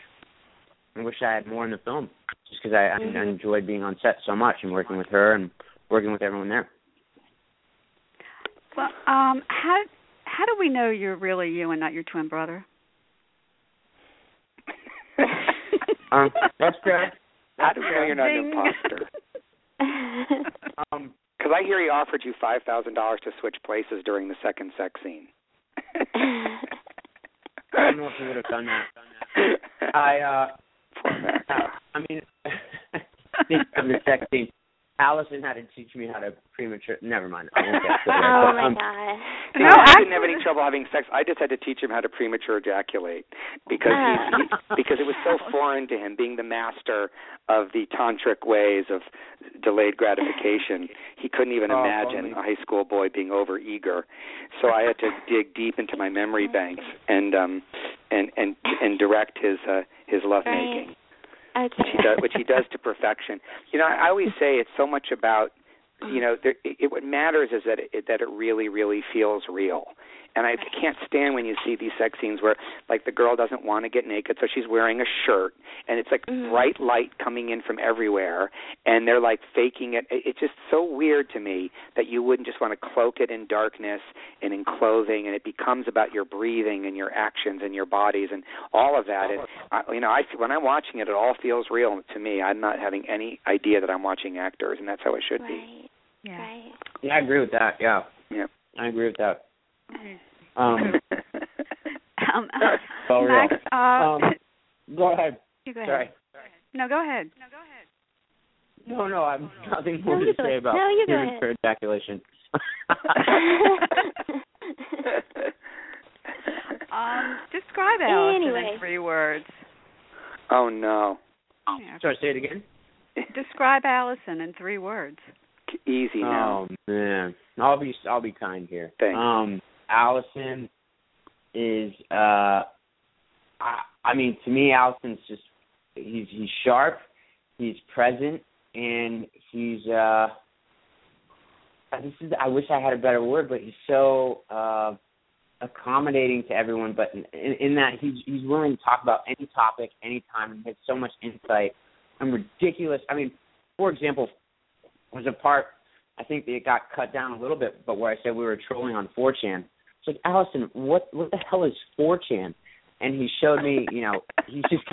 I wish I had more in the film, just because I, I, I enjoyed being on set so much and working with her and working with everyone there. Well, um, how how do we know you're really you and not your twin brother? Um, that's good. How do we know you're not an imposter? Um, Because I hear he offered you five thousand dollars to switch places during the second sex scene. I don't know if we would have done that. I uh Poor. I mean of the sex scene, Allison had to teach me how to premature. Never mind. I won't get to that. oh But, my um, god. No, I didn't have any trouble having sex. I just had to teach him how to premature ejaculate because he, he because it was so foreign to him, being the master of the tantric ways of delayed gratification. He couldn't even Oh, imagine funny. a high school boy being over eager. So I had to dig deep into my memory banks and um and and and direct his uh his love making Okay. which he does, which he does to perfection. You know, I always say it's so much about, you know, there, it, what matters is that it, that it really, really feels real. And I can't stand when you see these sex scenes where, like, the girl doesn't want to get naked, so she's wearing a shirt, and it's like Mhm. bright light coming in from everywhere, and they're like faking it. It- It's just so weird to me that you wouldn't just want to cloak it in darkness and in clothing, and it becomes about your breathing and your actions and your bodies and all of that. And I, you know, I when I'm watching it, it all feels real to me. I'm not having any idea that I'm watching actors, and that's how it should be. Right. Yeah. Right. yeah, I agree with that. Yeah, Yeah. I agree with that. Um, Um, so real. Max, uh, Um, go ahead. you go ahead. Sorry. No, go ahead. No, go ahead. No, no, I've nothing more No, to you go say ahead. about No, you go ejaculation. Um, describe Allison Anyway. in three words. oh no, Yeah. Sorry, say it again. Describe Allison in three words. easy now. Oh man, I'll be I'll be kind here. Thanks. Um, Allison is uh, I I mean to me Allison's just he's he's sharp, he's present, and he's uh. This is I wish I had a better word, but he's so uh accommodating to everyone. But in, in, that he's he's willing to talk about any topic, anytime, and has so much insight and ridiculous. I mean, for example, was a part I think it got cut down a little bit, but where I said we were trolling on 4chan. It's like Allison, what what the hell is 4chan? And he showed me, you know, he's just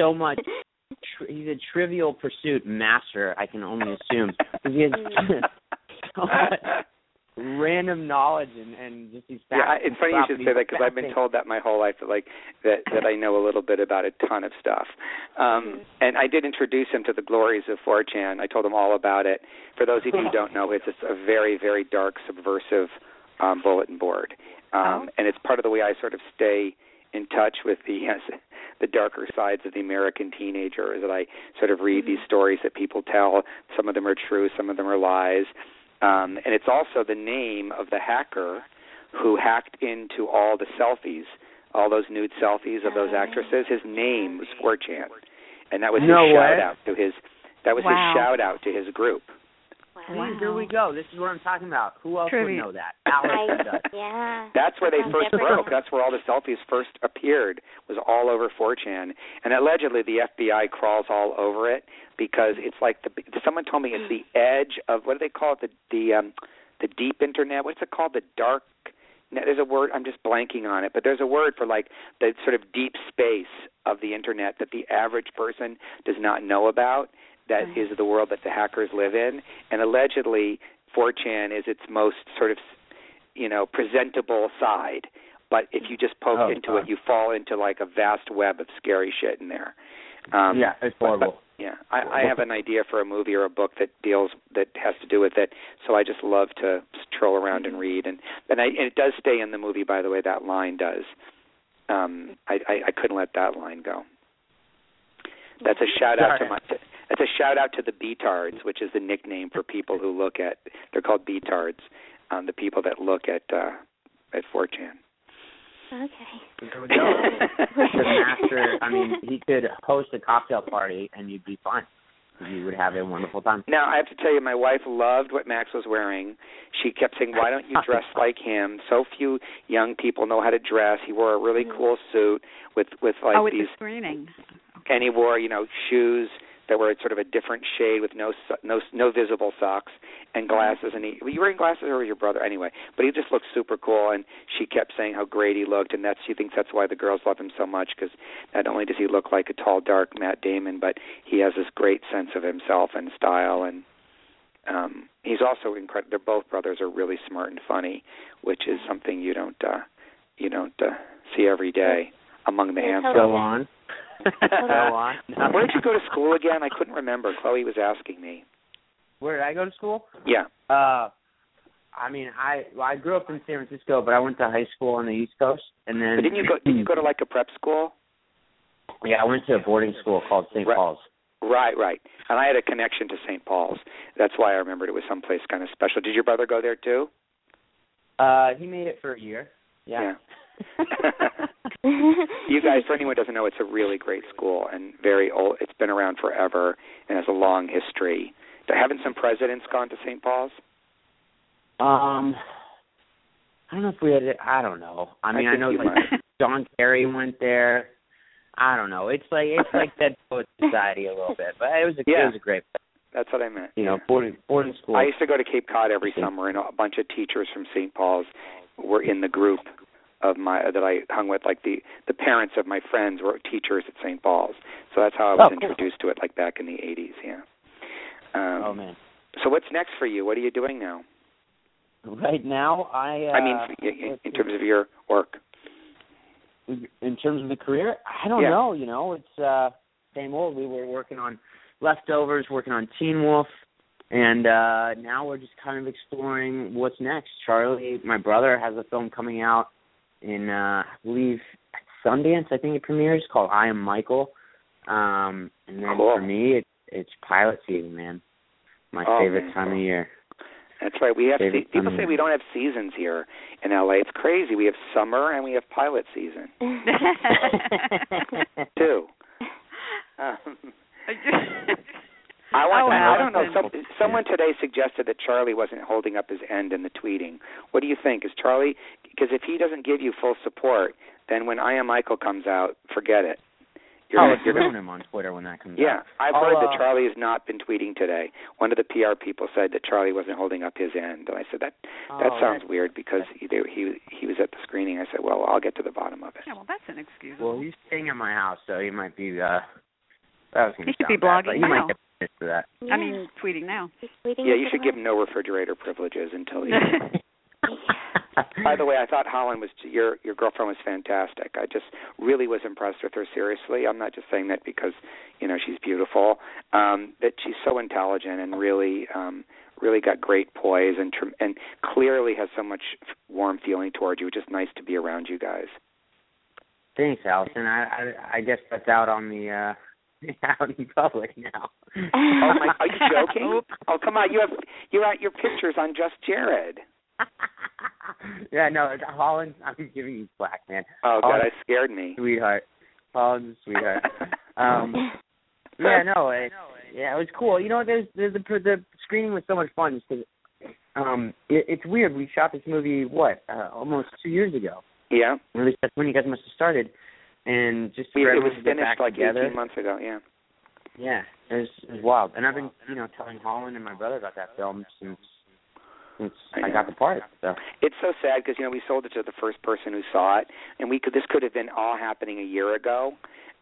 so much. Tr- he's a Trivial Pursuit master, I can only assume, because he has so much random knowledge and and just these facts. Yeah, it's funny you should say that because I've been told that my whole life that like that that I know a little bit about a ton of stuff. Um and I did introduce him to the glories of 4chan. I told him all about it. For those of you who don't know, it's just a very very dark subversive um bulletin board. Um Oh. and it's part of the way I sort of stay in touch with the yes, the darker sides of the American teenager is that I sort of read these stories that people tell. Some of them are true, some of them are lies. Um, and it's also the name of the hacker who hacked into all the selfies, all those nude selfies of those actresses. His name was 4chan, and that was No his way. shout out to his. That was Wow. his shout out to his group. See, here we go. This is what I'm talking about. Who else Trivia. would know that? I, Allison does. yeah. That's where they Sounds first different. broke. That's where all the selfies first appeared. Was all over 4chan, and allegedly the FBI crawls all over it because it's like the. Someone told me it's the edge of what do they call it? The the um, the deep internet. What's it called? The dark. net? There's a word. I'm just blanking on it, but there's a word for like the sort of deep space of the internet that the average person does not know about. That is Right. the world that the hackers live in, and allegedly 4chan is its most sort of you know presentable side. But if you just poke Oh, into God. it you fall into like a vast web of scary shit in there. Um yeah, it's but- horrible. but, yeah i i have an idea for a movie or a book that deals that has to do with it. So i just love to troll around and read. And and i and it does stay in the movie by the way that line does. Um i i, I couldn't let that line go that's a shout out to my that's a shout out to the betards which is the nickname for people who look at they're called betards um the people that look at uh at 4chan Okay. There we go. the master. I mean, he could host a cocktail party and you'd be fine. You would have a wonderful time. Now I have to tell you, my wife loved what Max was wearing. She kept saying, "Why don't you dress like him?" So few young people know how to dress. He wore a really cool suit with with like oh, with these, the screening. And he wore you know shoes that were sort of a different shade with no so- no no visible socks and glasses. And he were you wearing glasses or was your brother anyway? But he just looked super cool. And she kept saying how great he looked, and that she thinks that's why the girls love him so much because not only does he look like a tall, dark Matt Damon, but he has this great sense of himself and style and um he's also incredible they're both brothers are really smart and funny which is something you don't uh you don't uh, see every day among the Yeah, handsome Go on. Go on. where did you go to school again i couldn't remember chloe was asking me where did I go to school? Yeah. Uh, I mean, I well, I grew up in San Francisco, but I went to high school on the East Coast, and then But didn't you go? Didn't you go to like a prep school? Yeah, I went to a boarding school called St. Right. Paul's. Right, right. And I had a connection to St. Paul's. That's why I remembered it was someplace kind of special. Did your brother go there too? Uh, he made it for a year. Yeah. you guys, for anyone who doesn't know, it's a really great school and very old. It's been around forever and has a long history. Haven't some presidents gone to St. Paul's? Um, I don't know if we had. it- I don't know. I mean, I, think know you like might. John Kerry went there. I don't know. It's like it's like Dead Poet Society a little bit, but it was a Yeah. it was a great That's what I meant. you know yeah. boarding boarding school. I used to go to Cape Cod every summer, and a bunch of teachers from St. Paul's were in the group of my that I hung with. Like the the parents of my friends were teachers at St. Paul's, so that's how I was Oh, cool. introduced to it. Like back in the '80s, yeah. Um, oh man. So what's next for you? What are you doing now? Right now, I. Uh, I mean, y- y- in terms of your work. in terms of the career, I don't Yeah. know. You know, it's uh same old. We were working on leftovers, working on Teen Wolf, and uh now we're just kind of exploring what's next. Charlie, my brother, has a film coming out in uh I believe Sundance. I think it premieres called I Am Michael. Um, and then Cool. for me, it's it's pilot season, man. My Oh, favorite man. time of year. That's right. We have se- people say we don't have seasons here in LA. It's crazy. We have summer and we have pilot season too. Um, I want. Oh, I don't know. Some, someone today suggested that Charlie wasn't holding up his end in the tweeting. What do you think? Is Charlie? Because if he doesn't give you full support, then when I am Michael comes out, forget it. You're oh, gonna- you're gonna- ruin him on Twitter when that comes yeah, out. I've I'll, heard uh, that Charlie has not been tweeting today. One of the PR people said that Charlie wasn't holding up his end, and I said that that Oh, sounds weird because he they, he he was at the screening. I said, well, I'll get to the bottom of it. yeah, well, that's an excuse. Well, he's staying at my house, so he might be. uh That was He should be bad, blogging now. might get pissed for that. I mean, tweeting now. He's tweeting Yeah, you should give him no refrigerator privileges until he. By the way, I thought Holland was your your girlfriend was fantastic. I just really was impressed with her. Seriously, I'm not just saying that because you know she's beautiful. Um, that she's so intelligent and really um, really got great poise and tr- and clearly has so much f- warm feeling towards you. It's just nice to be around you guys. Thanks, Allison. I, I I guess that's out on the uh out in public now. Oh my! Are you joking? Oh come on! You have you're at your pictures on Just Jared. yeah, no, Holland. I'm giving you slack, man. Oh God, Holland, that scared me. sweetheart. Holland's a sweetheart. Um, yeah, no, it, yeah, it was cool. You know, there's, there's the the screening was so much fun because um, it, it's weird. We shot this movie what uh, almost two years ago. yeah, Or at least that's when you guys must have started. And just we, it was finished like together. 18 months ago. Yeah. Yeah, it was, it was wild. And I've been, you know, telling Holland and my brother about that film since since I I, got the part. So It's so sad because you know we sold it to the first person who saw it, and we could this could have been all happening a year ago.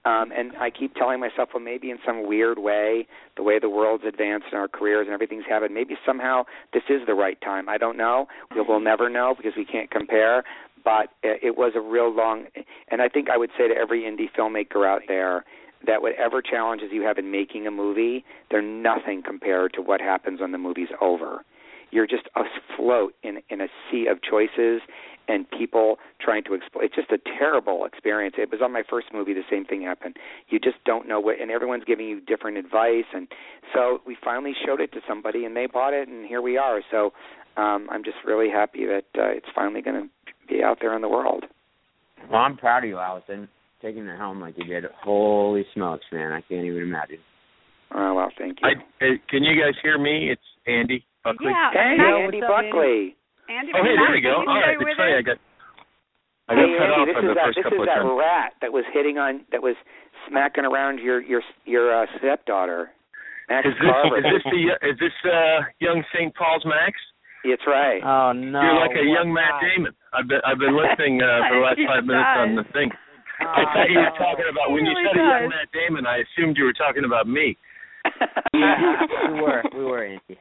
Um, and I keep telling myself, well, maybe in some weird way, the way the world's advanced in our careers and everything's happened, maybe somehow this is the right time. I don't know. We'll, we'll never know because we can't compare. But it, it was a real long, and I think I would say to every indie filmmaker out there that whatever challenges you have in making a movie, they're nothing compared to what happens when the movie's over you're just afloat in in a sea of choices and people trying to explain. It's just a terrible experience. It was on my first movie. The same thing happened. You just don't know what, and everyone's giving you different advice. And so we finally showed it to somebody, and they bought it, and here we are. So um, I'm just really happy that uh, it's finally going to be out there in the world. well, I'm proud of you, Allison, taking the helm like you did. Holy smokes, man! I can't even imagine. Oh well, thank you. I, uh, can you guys hear me? It's Andy Buckley. Yeah. hey, Matt, Andy up, Buckley. Andy, Oh, hey, there we go. can you All stay right, with sorry, I got I got hey, cut Andy, off this is the that first this is that rat that was hitting on that was smacking around your your your uh, stepdaughter, Max Is this Carver. is this the is this uh young St. Paul's Max? It's right. Oh no! You're like a what young Matt guy? Damon. I've been I've been listening uh, for the last five minutes on the thing. Oh, I thought you were talking about when you Really said a young. Matt Damon. I assumed you were talking about me. Yeah, we were, we were, Andy.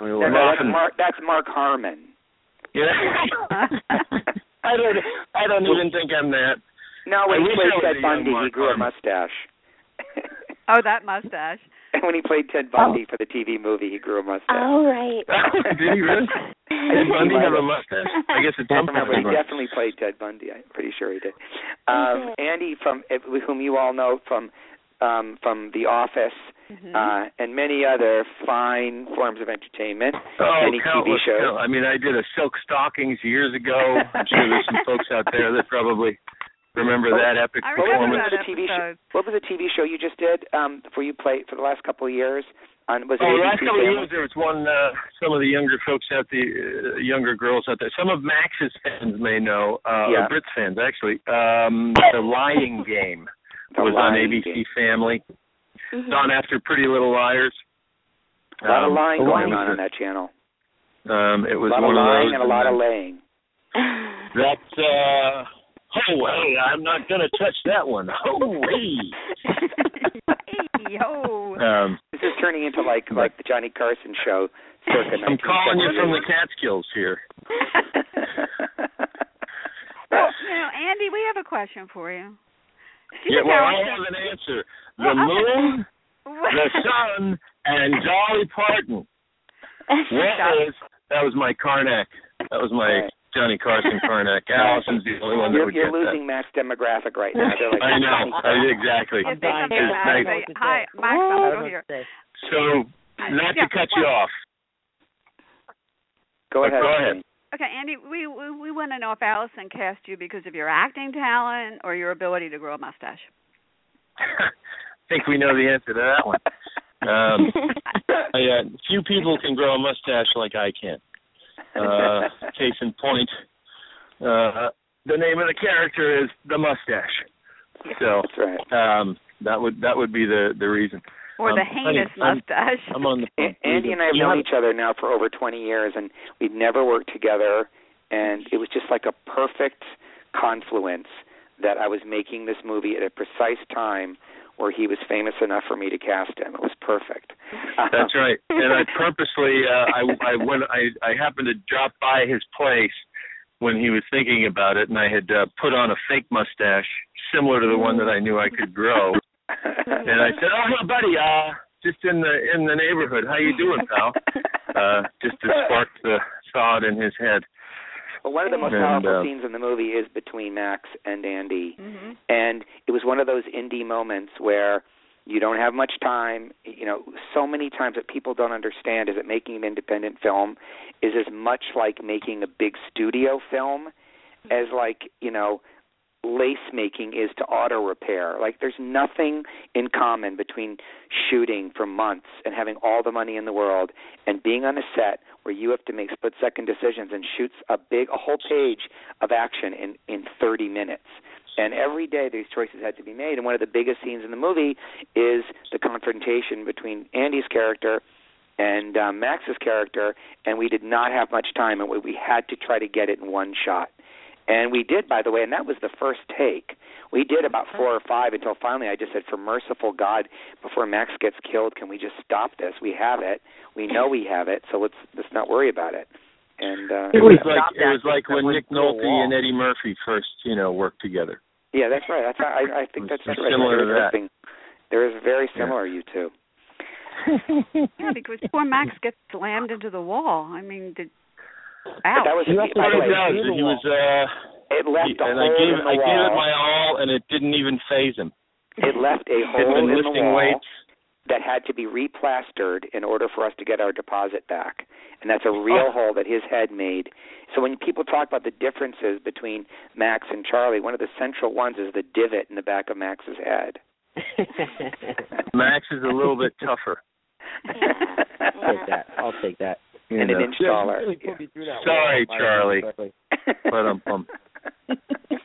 We were. no, that's Mark. That's Mark Harmon. Yeah. I don't I don't even think I'm that. No, when I he wish played I was Ted Bundy, he Mark grew a mustache. Oh, that mustache. when he played Ted Bundy for the TV movie, he grew a mustache. Oh right. Did he really? Did Bundy have a mustache? I guess at I some don't remember. point. He definitely played Ted Bundy. I'm pretty sure he did. Um, did. Andy, from whom you all know from um, from The Office Mhm. uh, and many other fine forms of entertainment, Oh, many TV countless, shows. count- I mean, I did a Silk Stockings years ago. I'm sure there's some folks out there that probably remember that epic I What was remember the that TV show? What was the TV show you just did um, where you played for the last couple of years? On was it Oh, the ABC last couple of years, there was one. Uh, some of the younger folks out the uh, younger girls out there. Some of Max's fans may know. Uh, Yeah. or Britt's fans, actually. Um, the Lying Game The was on ABC Game. Family. Mhm. It's on after Pretty Little Liars. A lot of Um, lying going on a- on that channel. Um, it A was lot of of lying and a lot of then- laying. That's uh oh hey, I'm not gonna touch that one. Oh hey. hey, yo. Um This is turning into like like the Johnny Carson show. I'm calling you from the Catskills here. well, you know, Andy, we have a question for you. You Yeah, well I have an answer. The Well, moon, the sun, and Dolly Parton. What is that was my Carnac. That was my Right. Johnny Carson Carnac. Allison's the only one that You're, would you're get losing Max demographic right now. They're like. I know. I, exactly. Yeah, It's nice. Hi, Max, I'm still here. So not Yeah, to cut you off. Go ahead. go ahead. Okay, Andy, we we, we want to know if Allison cast you because of your acting talent or your ability to grow a mustache. I think we know the answer to that one. Um, I, uh, few people can grow a mustache like I can. Uh, case in point, uh, the name of the character is the mustache. So That's right. um, that would that would be the the reason. Or Um, the heinous I'm- mustache. I'm on the phone. Andy and I have known each other now for over 20 years, and we've never worked together. And it was just like a perfect confluence that I was making this movie at a precise time where he was famous enough for me to cast him. It was perfect. That's right. And I purposely uh, I I when I I happened to drop by his place when he was thinking about it and I had uh, put on a fake mustache similar to the one that I knew I could grow. And I said, "Oh, hey, buddy, uh just in the in the neighborhood. How you doing, pal?" Uh just to spark the thought in his head. Well, one of the most And, powerful uh, scenes in the movie is between Max and Andy. hmm and it was one of those indie moments where you don't have much time. You know so many times that people don't understand is that making an independent film is as much like making a big studio film as like you know lace making is to auto repair. Like there's nothing in common between shooting for months and having all the money in the world and being on a set where you have to make split second decisions and shoots a big a whole page of action in in 30 minutes. And every day these choices had to be made. And one of the biggest scenes in the movie is the confrontation between Andy's character and um, Max's character. And we did not have much time and we, we had to try to get it in one shot and we did by the way and that was the first take we did about four or five until finally I just said for merciful God before Max gets killed can we just stop this we have it we know we have it so let's let's not worry about it and uh It was Stop like it was like when Nick Nolte and Eddie Murphy first, you know, worked together. Yeah, that's right. That's I I think that's right. similar to that. something- There is very similar you two. Yeah, because poor Max gets slammed into the wall. I mean, did But ouch. that was You have to by the What way, it does, through he was uh it left he- a and hole I gave in the I gave it my all and it didn't even phase him. it left a hole been in the wall weights. that had to be replastered in order for us to get our deposit back. And that's a real Oh. hole that his head made. So when people talk about the differences between Max and Charlie, one of the central ones is the divot in the back of Max's head. Max is a little bit tougher. Yeah. Take that. I'll take that. You And an know. inch taller. Really Yeah. put me through that Sorry, wall. Charlie. Correctly. But um, um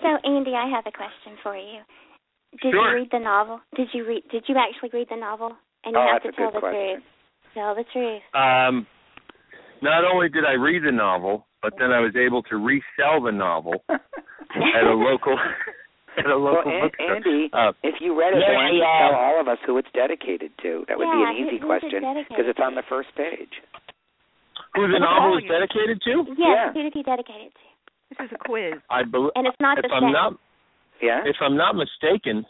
So Andy, I have a question for you. Did Sure. you read the novel? Did you read? Did you actually read the novel? And you Oh, have to tell the question. truth. Tell the truth. um not only did I read the novel, but then I was able to resell the novel at a local at a well, local An- bookstore. Andy, Uh, if you read it, yeah, why don't you uh, tell all of us who it's dedicated to? That would be an easy who- who's it question because it's on the first page. Who the novel is dedicated to? Yes, Yeah. who did he dedicate it to? This is a quiz. I believe And it's not if the I'm same. not Yeah. if I'm not mistaken,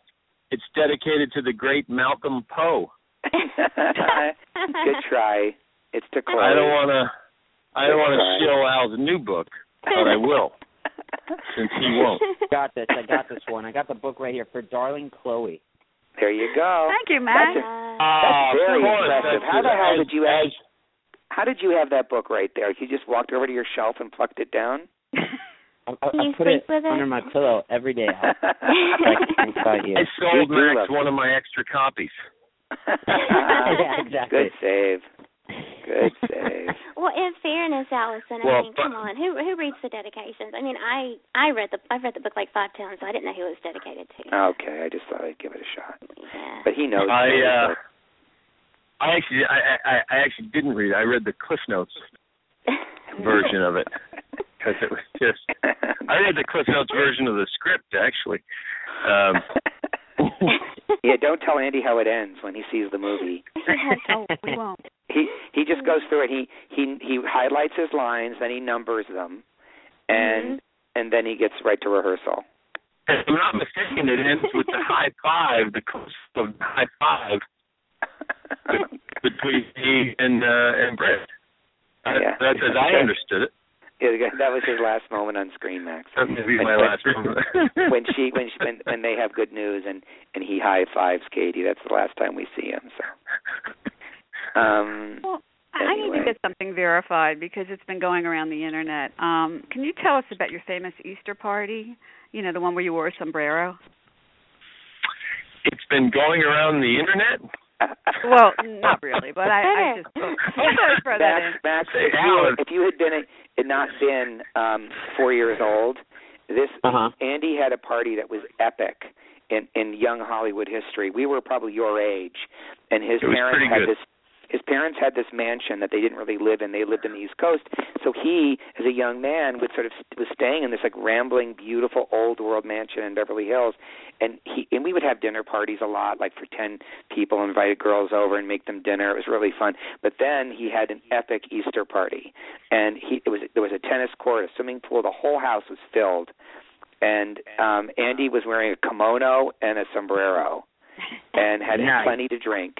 it's dedicated to the great Malcolm Poe. Good try. It's to close. I don't want to. I don't want to Right. steal Al's new book, but I will, since he won't. got this. I got this one. I got the book right here for Darling Chloe. There you go. Thank you, That's Matt. it. Uh, very impressive. How the hell did you have- as- How did you have that book right there? You just walked over to your shelf and plucked it down? I, I, you I put sleep it with it? under my pillow every day. Al. Like, inside. I sold You do Max love one of my extra copies. yeah, exactly. Good save. Good save. Well, in fairness, Allison, I Well, mean, but- come on, who who reads the dedications? I mean, I I read the I've read the book like five times, so I didn't know who it was dedicated to. Okay, I just thought I'd give it a shot. Yeah. But he knows. I those uh, books. I actually I, I I actually didn't read it. I read the Cliff Notes version of it because it was just I read the Cliff Notes version of the script actually. Um yeah, don't tell Andy how it ends when he sees the movie. oh, we won't. He he just goes through it. He he he highlights his lines, then he numbers them, and and then he gets right to rehearsal. if I'm not mistaken, it ends with the high five, the close of the high five between me and uh, and Britt. Uh, Yeah. That's as I understood it. Yeah, that was his last moment on screen, Max. That may be When- my when- last moment. when she when she, when when they have good news and and he high fives Katie. That's the last time we see him. So, um, Well, I I need to get something verified because it's been going around the internet. Um, can you tell us about your famous Easter party? You know, the one where you wore a sombrero. it's been going around the internet. Well, not really, but I, I just I thought I'd throw that in. Max, Max, if you, if you had been a, had not been um four years old, this Uh-huh. Andy had a party that was epic in in young Hollywood history. We were probably your age, and his parents had good. this. His parents had this mansion that they didn't really live in. They lived in the East Coast. So he, as a young man, would sort of was staying in this like rambling, beautiful old world mansion in Beverly Hills, and he and we would have dinner parties a lot, like for ten people, invited girls over and make them dinner. It was really fun. But then he had an epic Easter party, and he it was there was a tennis court, a swimming pool. The whole house was filled, and um Andy was wearing a kimono and a sombrero, and had Nice. plenty to drink.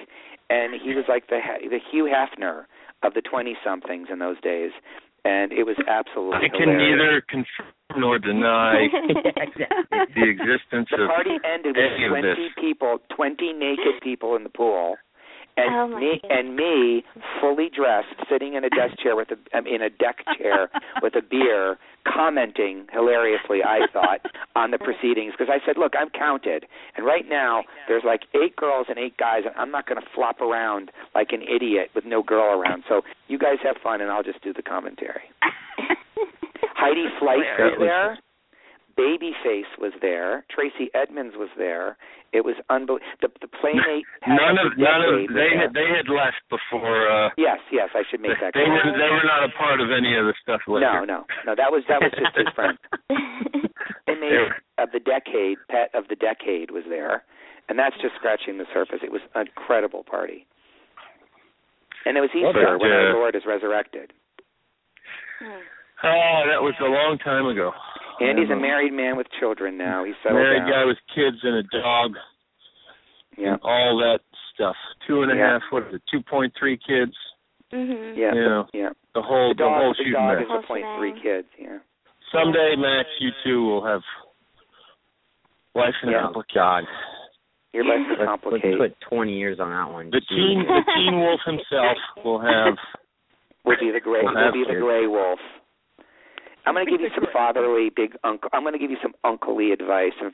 And he was like the the Hugh Hefner of the twenty somethings in those days, and it was absolutely I can hilarious. neither confirm nor deny the existence The of party ended with any of this. twenty people, twenty naked people in the pool, and Oh, me goodness. and me fully dressed, sitting in a desk chair with a um, in a deck chair with a beer, commenting hilariously, I thought, on the proceedings because I said, "Look, I'm counted, and right now there's like eight girls and eight guys, and I'm not going to flop around like an idiot with no girl around. So you guys have fun, and I'll just do the commentary." Heidi Fleiss was- there. Babyface was there. Tracey Edmonds was there. It was unbelievable. The, the playmate. none of the none of was they there. had they had left before uh Yes, yes, I should make that they clear. were they were not a part of any of the stuff later. No, no, no. That was that was just his friend. They Playmate of the decade, pet of the decade was there, and that's just scratching the surface. It was an incredible party, and it was Easter But, when our Lord is resurrected. Oh, that was a long time ago. Andy's a married man with children now. He's settled married down. guy with kids and a dog Yeah, and all that stuff. Two and a Yeah. half, what is it, two point three kids. mhm. yeah, You know, yeah. the whole The the, dog, whole the shooting dog match. is a point three kids. Yeah. Someday, Max, you two will have life in Yeah. a God. Your life is Let's, let's put 20 years on that one. The Jeez. teen the teen wolf himself will have Will be the gray. Well, Will be the gray wolf. I'm going to give you some fatherly, big uncle. I'm going to give you some unclely advice, some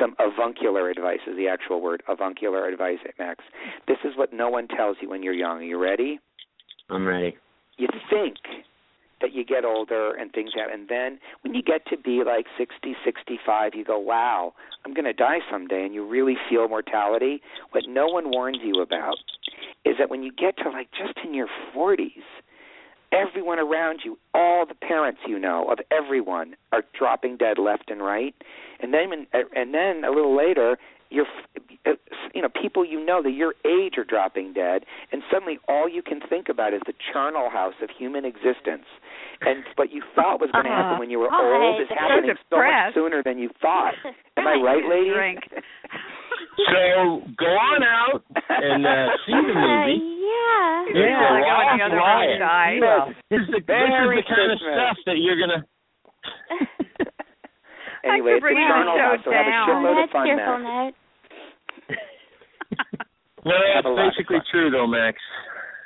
some avuncular advice is the actual word. Avuncular advice, Max. This is what no one tells you when you're young. Are you ready? I'm ready. You think that you get older and things happen, and then when you get to be like 60, 65, you go, "Wow, I'm going to die someday," and you really feel mortality. What no one warns you about is that when you get to like just in your 40s, everyone around you, all the parents you know of everyone are dropping dead left and right. And then when, and then a little later, you're uh, you know people you know that your age are dropping dead and suddenly all you can think about is the charnel house of human existence and what you thought was going to happen Uh-huh. when you were Oh, old is happening so much sooner than you thought am i right lady. So go on out and uh, see the movie. yeah. It's a like on the other riot. side. Well, this is the, this is the kind of stuff that you're gonna. anyway, it's bringing the eternal show now, so have a down. shitload of fun cheerful now. note. Well, that's a lot of basically true, though, Max.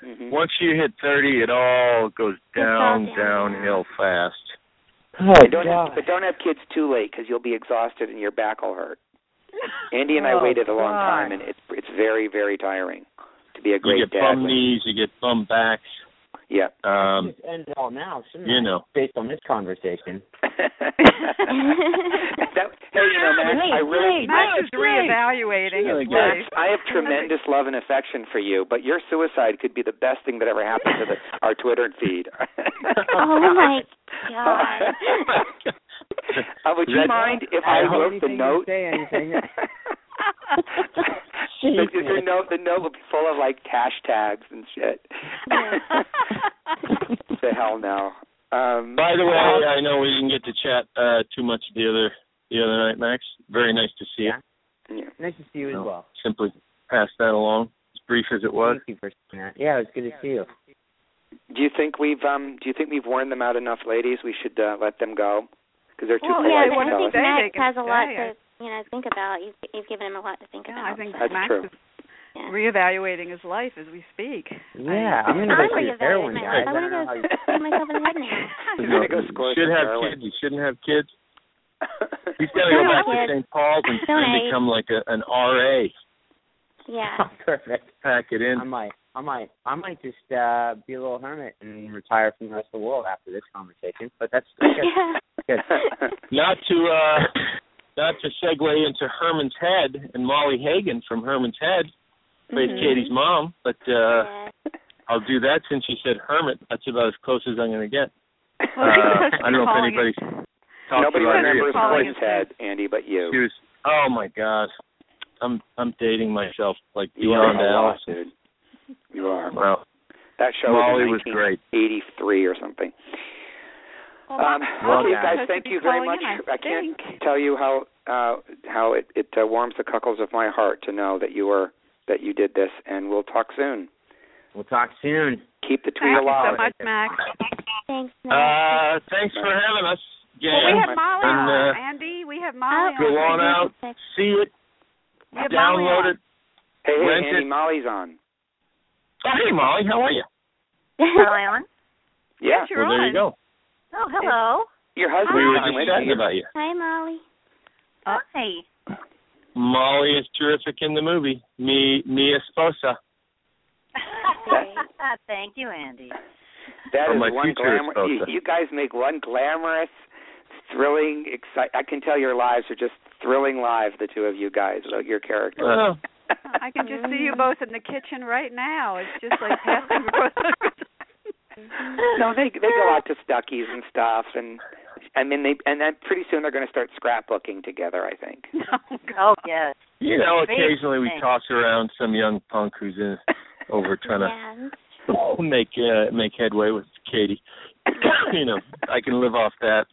Mhm. Once you hit 30, it all goes down, all down. downhill fast. Oh, But don't have, but don't have kids too late because you'll be exhausted and your back will hurt. Andy and I Oh, waited a long God. time, and it's it's very very tiring to be a great You get dad. bum knees, you get bum backs. Yeah. Um, Just end all now, shouldn't you I? know. Based on this conversation. that, hey, you know, Max, I really, Max is it's great. reevaluating Really his life. Max, I have tremendous love and affection for you, but your suicide could be the best thing that ever happened to the, our Twitter feed. oh my god. Uh, would you mind if I I wrote the anything you note? say anything. The, the note, the note would be full of like hashtags and shit. the hell no. Um, By the way, I know we didn't get to chat uh, too much the other the other night, Max. Very nice to see Yeah. you. yeah. Nice to see you as No. well. Simply pass that along, as brief as it was. Thank you for saying that. Yeah, it was good to see you. Do you think we've um do you think we've worn them out enough, ladies? We should uh, let them go because they're too Well, polite yeah, to tell I us. think Max has a lot to you know think about. You've you've given him a lot to think Yeah, about. I think so. That's Max true. is yeah. reevaluating his life as we speak. Yeah, I'm gonna I'm go see reevaluating heroin my guys. life. I I don't wanna go shoot myself in the head now. You gonna go should have heroin. kids. You shouldn't have kids. He's got to go back to kids. St. Paul's and, and become like a, an RA. Yeah. Perfect. Pack it in. I might, I might, I might just uh be a little hermit and retire from the rest of the world after this conversation. But that's that's good. yeah. not to uh not to segue into Herman's Head and Molly Hagan from Herman's Head, plays Mhm. Katie's mom, but uh yeah. I'll do that since you said hermit. That's about as close as I'm going to get. Uh, I don't know if anybody's it- talked Nobody about her remembers yet. calling it head, Andy, but you. She was. Oh my God, I'm I'm dating myself like you are beyond a dude. You are. Wow, That show Molly was was great. 1983 or something. Well, Um, Well okay, done. guys, thank you very much. in, I can't think. tell you how uh, how it, it uh, warms the cockles of my heart to know that you were that you did this, and we'll talk soon. We'll talk soon. Keep the tweet Thank you alive. so much, Max. Thanks, Max. Uh, thanks for having us. Yeah. Well, we have Molly and, on, uh, Andy. We have Molly Go on. on out, see it, We have Molly download on. it. Hey, hey, Andy, it. Molly's on. Oh, hey Molly, how are you? Am I on? Yeah, Yes, you're well, there on. you go. Oh, hello. your husband. We were on just with chatting you. about you. Hi, Molly. Uh, Hi. Molly is terrific in the movie. Me, Mia Sposa. Thank you, Andy. That Or is one future glamour. You, you guys make one glamorous, thrilling, excite. I can tell your lives are just thrilling lives. The two of you guys, like your characters. Oh. Well, I can just see you both in the kitchen right now. It's just like passing across the no, they they go out to Stuckey's and stuff, and I mean they and then pretty soon they're going to start scrapbooking together. I think. Oh, Oh, yes. you know, occasionally we toss around some young punk who's in over trying Yeah. to make uh, make headway with Katie. you know, I can live off that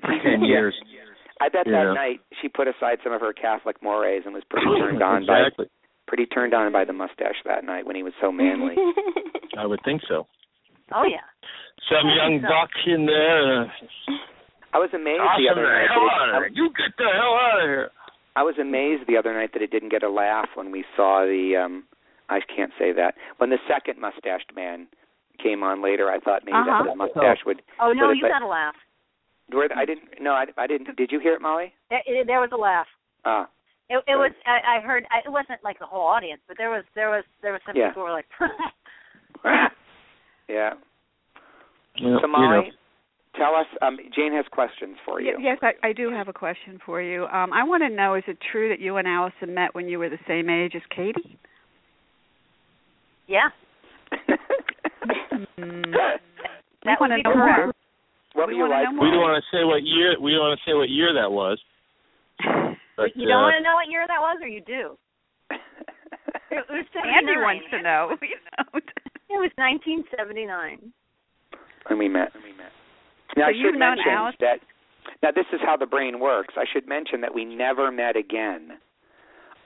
for ten years. I bet Yeah. that night she put aside some of her Catholic mores and was pretty turned on exactly. by pretty turned on by the mustache that night when he was so manly. I would think so. Oh, yeah. Some young buck in there. Uh, I was amazed toss the other the night. hell that out of it, here. You get the hell out of here. I was amazed the other night that it didn't get a laugh when we saw the um I can't say that. When the second mustached man came on later, I thought maybe Uh-huh. that the mustache would Oh, no, But you got a laugh. where I didn't no, I, I didn't did you hear it, Molly? There, it- there was a laugh. Ah. It, it was. I, I heard. I, it wasn't like the whole audience, but there was. There was. There was some Yeah. people who were like. yeah. Well, So you know, tell us um Jane has questions for you. Yes, I, I do have a question for you. Um, I want to know: Is it true that you and Allison met when you were the same age as Katie? yeah. Mm. That want would to be know correct. more. what We were you wanna like? know more. we don't want to say what year. We don't want to say what year that was. But, you don't uh, want to know what year that was, or you do? Andy wants to know. You know. It was 1979. when we met. When we met. Now So I should mention Alice- that now this is how the brain works. I should mention that we never met again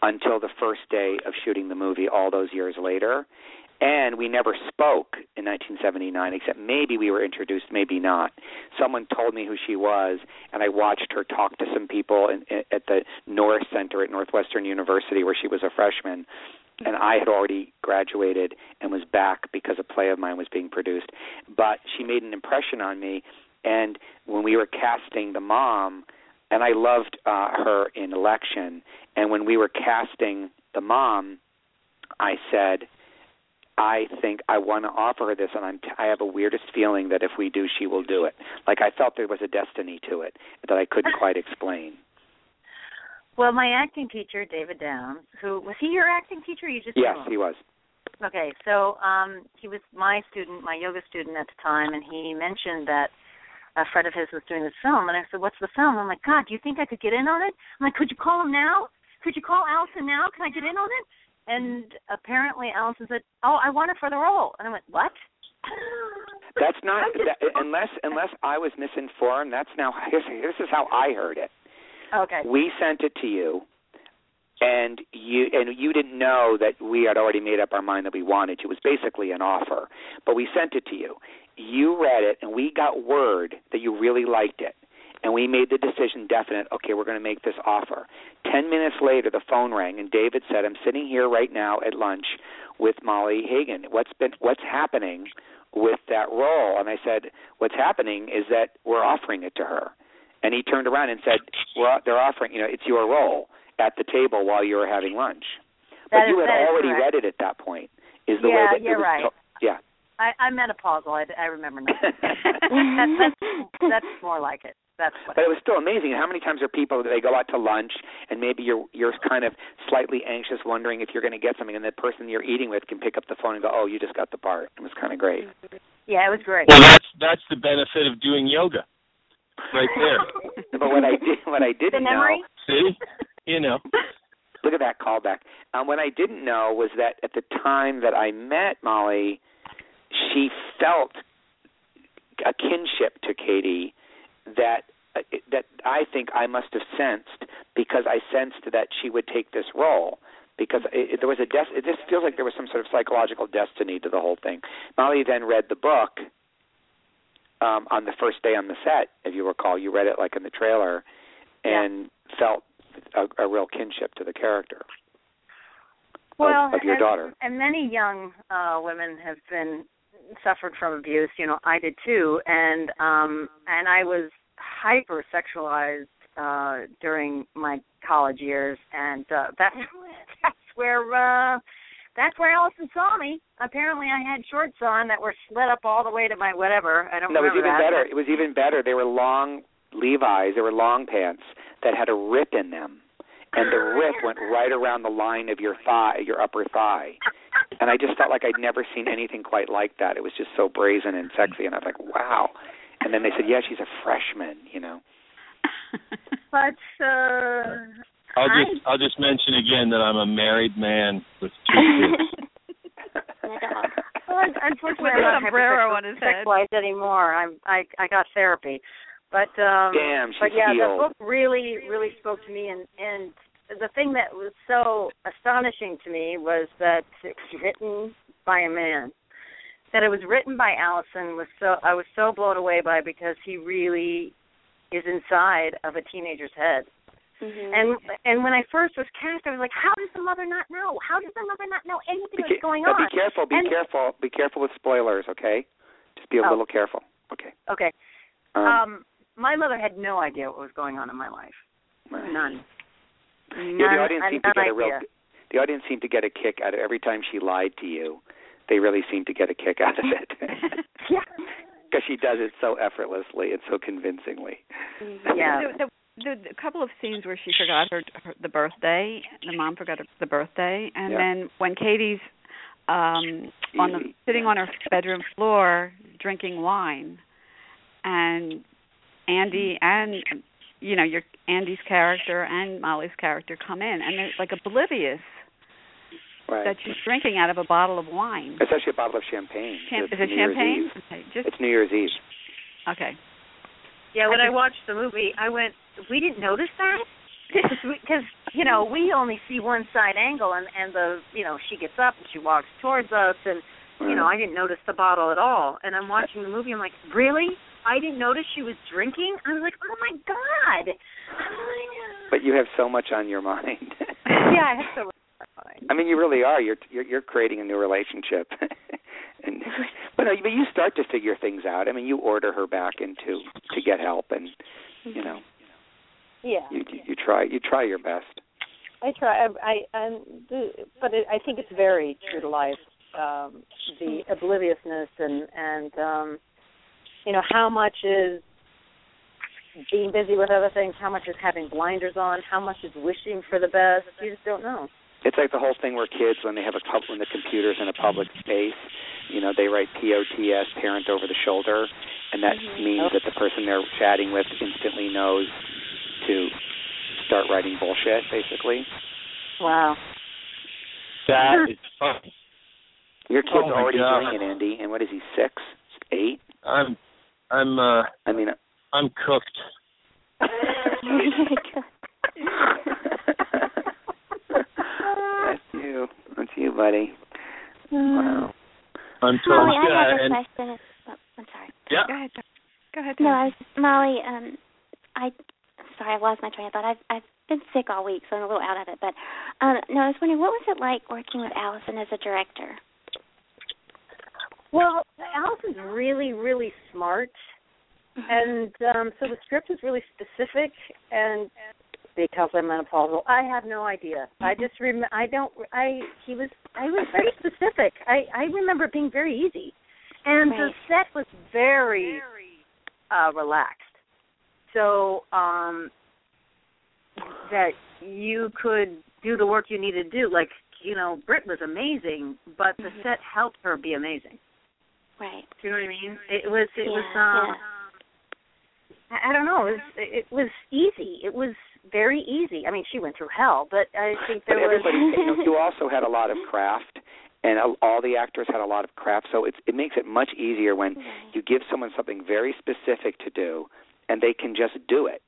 until the first day of shooting the movie all those years later. And we never spoke in 1979, except maybe we were introduced, maybe not. Someone told me who she was, and I watched her talk to some people in, in, at the Norris Center at Northwestern University, where she was a freshman. And I had already graduated and was back because a play of mine was being produced. But she made an impression on me, and when we were casting the mom, and I loved uh, her in Election, and when we were casting the mom, I said I think I want to offer her this, and I'm t- I have a weirdest feeling that if we do, she will do it. Like I felt there was a destiny to it that I couldn't quite explain. Well, my acting teacher, David Downs, who was he your acting teacher? you just yes, he was. Okay, so um he was my student, my yoga student at the time, and he mentioned that a friend of his was doing this film, and I said, "What's the film?" I'm like, "God, do you think I could get in on it?" I'm like, "Could you call him now? Could you call Allison now? Can I get in on it?" And apparently Allison said, "Oh, I want her for the role." And I went, "What?" That's not that, unless unless I was misinformed. That's now this, this is how I heard it. Okay. We sent it to you, and you and you didn't know that we had already made up our mind that we wanted you. It was basically an offer, but we sent it to you. You read it, and we got word that you really liked it and we made the decision definite okay we're going to make this offer ten minutes later the phone rang and david said i'm sitting here right now at lunch with molly hagan what's been what's happening with that role and i said what's happening is that we're offering it to her and he turned around and said well they're offering you know it's your role at the table while you were having lunch that but is, you had already read it at that point is the yeah, way that you're right. to- yeah I, I'm menopausal. I, I remember now. that, that's, that's more like it. That's what. But it was still amazing. How many times are people that they go out to lunch and maybe you're you're kind of slightly anxious, wondering if you're going to get something, and the person you're eating with can pick up the phone and go, "Oh, you just got the part." It was kind of great. Yeah, it was great. Well, that's that's the benefit of doing yoga, right there. but what I did, what I didn't the memory. know, See, you know. look at that callback. Um, what I didn't know was that at the time that I met Molly, she felt a kinship to Katie that uh, that I think I must have sensed because I sensed that she would take this role because it, it, there was a des- it just feels like there was some sort of psychological destiny to the whole thing. Molly then read the book um on the first day on the set, if you recall. You read it like in the trailer and felt a, a real kinship to the character well, of, of your and, daughter. And many young uh women have been suffered from abuse. You know, I did too, and um and I was hyper sexualized uh during my college years, and uh that's that's where uh that's where Allison saw me. Apparently, I had shorts on that were slit up all the way to my whatever. I don't No, it was even that. better. It was even better. They were long Levi's. They were long pants that had a rip in them, and the rip went right around the line of your thigh, your upper thigh. And I just felt like I'd never seen anything quite like that. It was just so brazen and sexy, and I was like, wow. And then they said, yeah, she's a freshman, you know. But uh I'll just I'll just mention again that I'm a married man with two kids. And a dog. Well, un- unfortunately, With I'm a not sombrero on his head. hypersexualized anymore. I'm I I got therapy, but um, Damn, she's but yeah, the book really really spoke to me, and and the thing that was so astonishing to me was that it's written by a man. That it was written by Allison was so I was so blown away by because he really is inside of a teenager's head. Mm-hmm. And and when I first was cast, I was like, how does the mother not know? How does the mother not know anything Be, that's going but on? be careful. Be And- careful. Be careful with spoilers, okay? Just be a Oh. little careful. Okay. Okay. Um, Um, my mother had no idea what was going on in my life. None. None. Yeah, the audience seemed to none get a real. idea. The audience seemed to get a kick out of every time she lied to you. They really seemed to get a kick out of it Yeah. because she does it so effortlessly and so convincingly. Yeah. The, the, couple of scenes where she forgot her, her the birthday, the mom forgot her, the birthday, and Yeah. then when Katie's um on the sitting on her bedroom floor drinking wine, and Andy and you know your Andy's character and Molly's character come in, and they're like oblivious Right. that she's drinking out of a bottle of wine. It's actually a bottle of champagne. Cham- is it New champagne? Okay, just It's New Year's Eve. okay. Yeah, when I I, watched the movie, I went, we didn't notice that? Because you know, we only see one side angle, and and the you know she gets up and she walks towards us, and you know I didn't notice the bottle at all. And I'm watching the movie, I'm like, really? I didn't notice she was drinking. I was like, oh my god. But you have so much on your mind. yeah, I have so much on my mind. I mean, you really are. You're you're, you're creating a new relationship, and but uh, but you start to figure things out. I mean, you order her back into to get help, and you know, Yeah. you you try you try your best. I try. I, I I'm, but it, I think it's very true to life. Um, the obliviousness and and um, you know how much is being busy with other things, how much is having blinders on, how much is wishing for the best. You just don't know. It's like the whole thing where kids, when they have a pub, when the computer's in a public space, you know, they write POTS, parent over the shoulder, and that means that the person they're chatting with instantly knows to start writing bullshit, basically. Wow. That is fun. Your kid's Oh already God. doing it, Andy. And what is he? Six, eight? I'm I'm uh I mean, I'm cooked. that's you. That's you, buddy. Wow. I'm Molly, toast. I have a and question. Oh, I'm sorry. yeah. Go ahead. Go ahead. No, I was Molly. Um, I sorry, I lost my train of thought. I've I've been sick all week, so I'm a little out of it. But um, no, I was wondering what was it like working with Allison as a director? Well, Allison's really, really smart, and um, so the script is really specific. And because I'm menopausal, I have no idea. I just rem- I don't. I he was. I was very specific. I I remember being very easy, and the set was very uh relaxed. So um that you could do the work you needed to do. Like you know, Britt was amazing, but the Mhm. set helped her be amazing. Right. Do you know what I mean? It was it was um I, I don't know, it was it was easy. It was very easy. I mean, she went through hell, but I think But there was everybody, you, know, you also had a lot of craft, and all the actors had a lot of craft. So it's it makes it much easier when Right. you give someone something very specific to do, and they can just do it.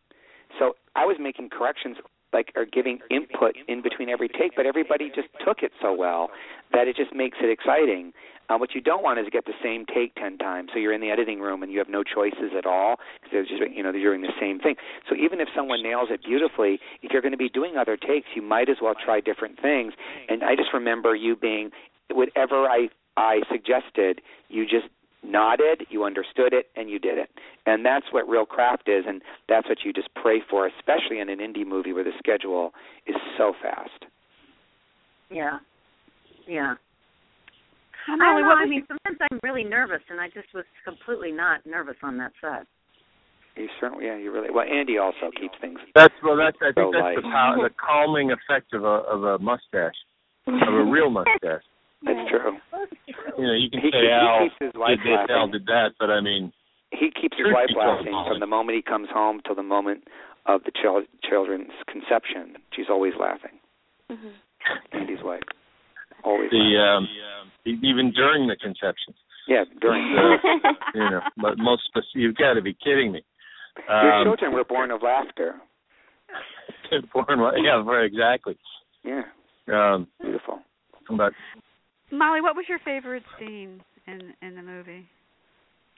So I was making corrections, like or giving input in between every take, but everybody just took it so well that it just makes it exciting. Uh, what you don't want is to get the same take ten times. So you're in the editing room and you have no choices at all because they're just you know they're doing the same thing. So even if someone nails it beautifully, if you're going to be doing other takes, you might as well try different things. And I just remember you being whatever I I suggested, you just nodded, you understood it, and you did it. And that's what real craft is, and that's what you just pray for, especially in an indie movie where the schedule is so fast. Yeah. Yeah. Well, I don't know. I mean, sometimes I'm really nervous, and I just was completely not nervous on that set. You certainly, yeah, you really. Well, Andy also keeps things. That's well. That's I So think that's the, light. pow- the calming effect of a of a mustache, of a real mustache. That's true. You know, you can He, say keeps- Al he keeps his wife did this, Al laughing. did that, but I mean, He keeps his wife laughing from the moment he comes home till the moment of the chil- children's conception. She's always laughing. Mhm. Andy's wife, always. the laughing. um, even during the conception, yeah, during The, you know, but most spec- you've got to be kidding me. your Um, children were born of laughter. born, yeah, very exactly. Yeah, Um, beautiful. but Molly, what was your favorite scene in in the movie?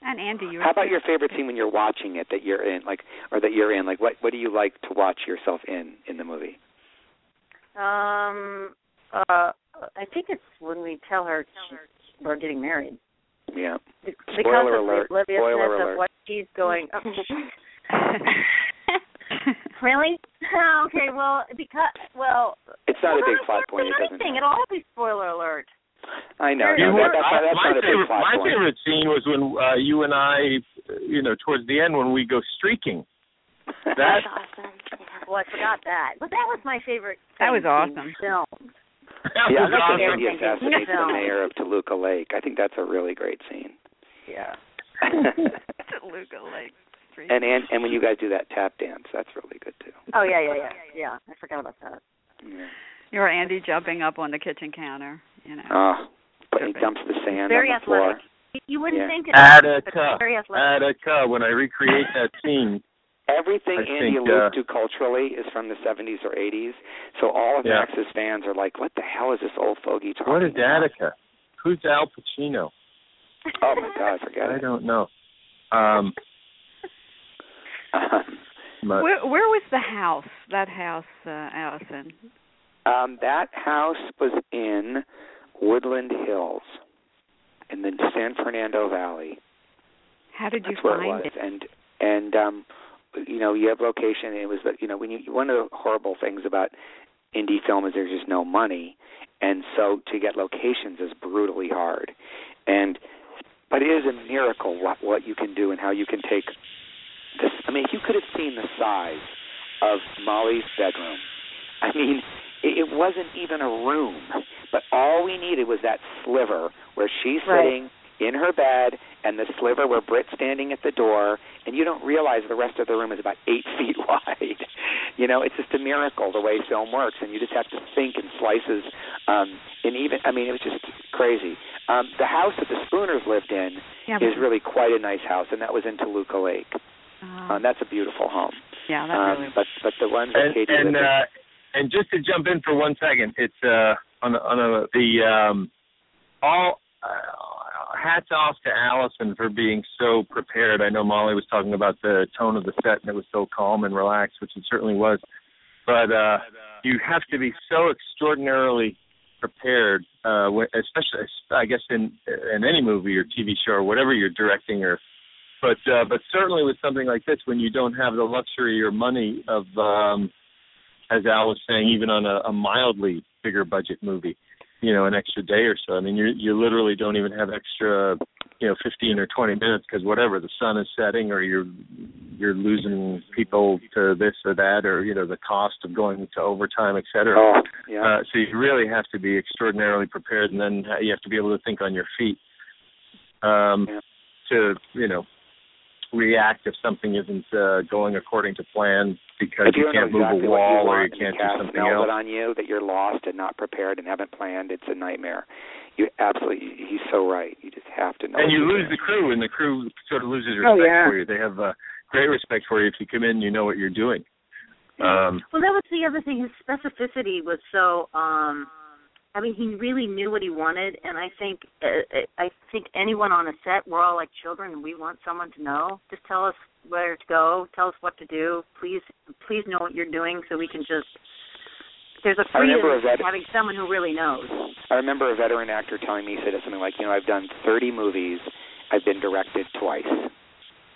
And Andy, you. How about your favorite scene when you're watching it that you're in, like, or that you're in? Like, what what do you like to watch yourself in in the movie? Um, uh, I think it's when we tell her we're getting married. Yeah. Be- Spoiler because of alert. the obliviousness Spoiler of alert. what she's going. really? okay. Well, because well, It's not well, a big then plot point. It doesn't. Anything. It'll all be spoiler alert. I know. No, were- that, that's, I- that's my not a big favorite, plot my point. favorite scene was when uh, you and I, you know, towards the end when we go streaking. That That's awesome. Well, I forgot that, but that was my favorite. That was awesome. Film. That yeah, I was like when awesome. Andy assassinates the mayor of Toluca Lake. I think that's a really great scene. Yeah. Luca Lake Street. and and and when you guys do that tap dance, that's really good too. Oh yeah, yeah, yeah, yeah. I forgot about that. Yeah. You're Andy jumping up on the kitchen counter. You know. Oh, but he dumps the sand Very on the floor. athletic. You wouldn't Yeah. think it. Attica, but very athletic. Attica. When I recreate that scene, everything I Andy think, alludes uh, to culturally is from the 70s or 80s. So all of Yeah. Max's fans are like, "What the hell is this old fogey talking What is about?" Attica? Who's Al Pacino? Oh my God, forget I don't know. Um, but, Where where was the house? That house, uh, Allison. um, that house was in Woodland Hills, in the San Fernando Valley. How did you That's where find it was, and and um, you know, you have location. And it was you know when you one of the horrible things about indie film is there's just no money, and so to get locations is brutally hard, and but it is a miracle what what you can do and how you can take this. I mean, if you could have seen the size of Molly's bedroom, I mean, it, it wasn't even a room, but all we needed was that sliver where she's Right. sitting in her bed and the sliver where Britt's standing at the door, and you don't realize the rest of the room is about eight feet wide. you know, it's just a miracle the way film works, and you just have to think in slices. Um, and even, I mean, it was just crazy. Um, the house that the Spooners lived in Yeah, is really quite a nice house, and that was in Toluca Lake. uh, Um, that's a beautiful home. yeah, that Um, really. but but the ones that and Katie and lived in, uh, and just to jump in for one second, it's uh on a, on a, the um all uh, hats off to Allison for being so prepared. I know Molly was talking about the tone of the set and it was so calm and relaxed, which it certainly was. But uh you have to be so extraordinarily prepared, uh especially I guess in in any movie or TV show or whatever you're directing or but uh but certainly with something like this when you don't have the luxury or money of um as Al was saying, even on a, a mildly bigger budget movie, you know, an extra day or so. I mean, you you literally don't even have extra, you know, 15 or 20 minutes because whatever the sun is setting, or you're you're losing people to this or that, or you know, the cost of going to overtime, et cetera. oh yeah, Uh, so you really have to be extraordinarily prepared, and then you have to be able to think on your feet um, Yeah. to you know react if something isn't uh, going according to plan because you, you can't move exactly a wall you or you can't do something smells else. it on you that you're lost and not prepared and haven't planned, it's a nightmare. You absolutely, he's so right. You just have to know. and you lose doing. the crew, and the crew sort of loses Oh, respect yeah. for you. They have uh, great respect for you if you come in, and you know what you're doing. Um, Well, that was the other thing. His specificity was so. um I mean, he really knew what he wanted, and I think uh, I think anyone on a set, we're all like children, and we want someone to know. Just tell us where to go, tell us what to do. Please, please know what you're doing, so we can just. There's a freedom in that- having someone who really knows. I remember a veteran actor telling me, he said something like, you know, I've done 30 movies, I've been directed twice.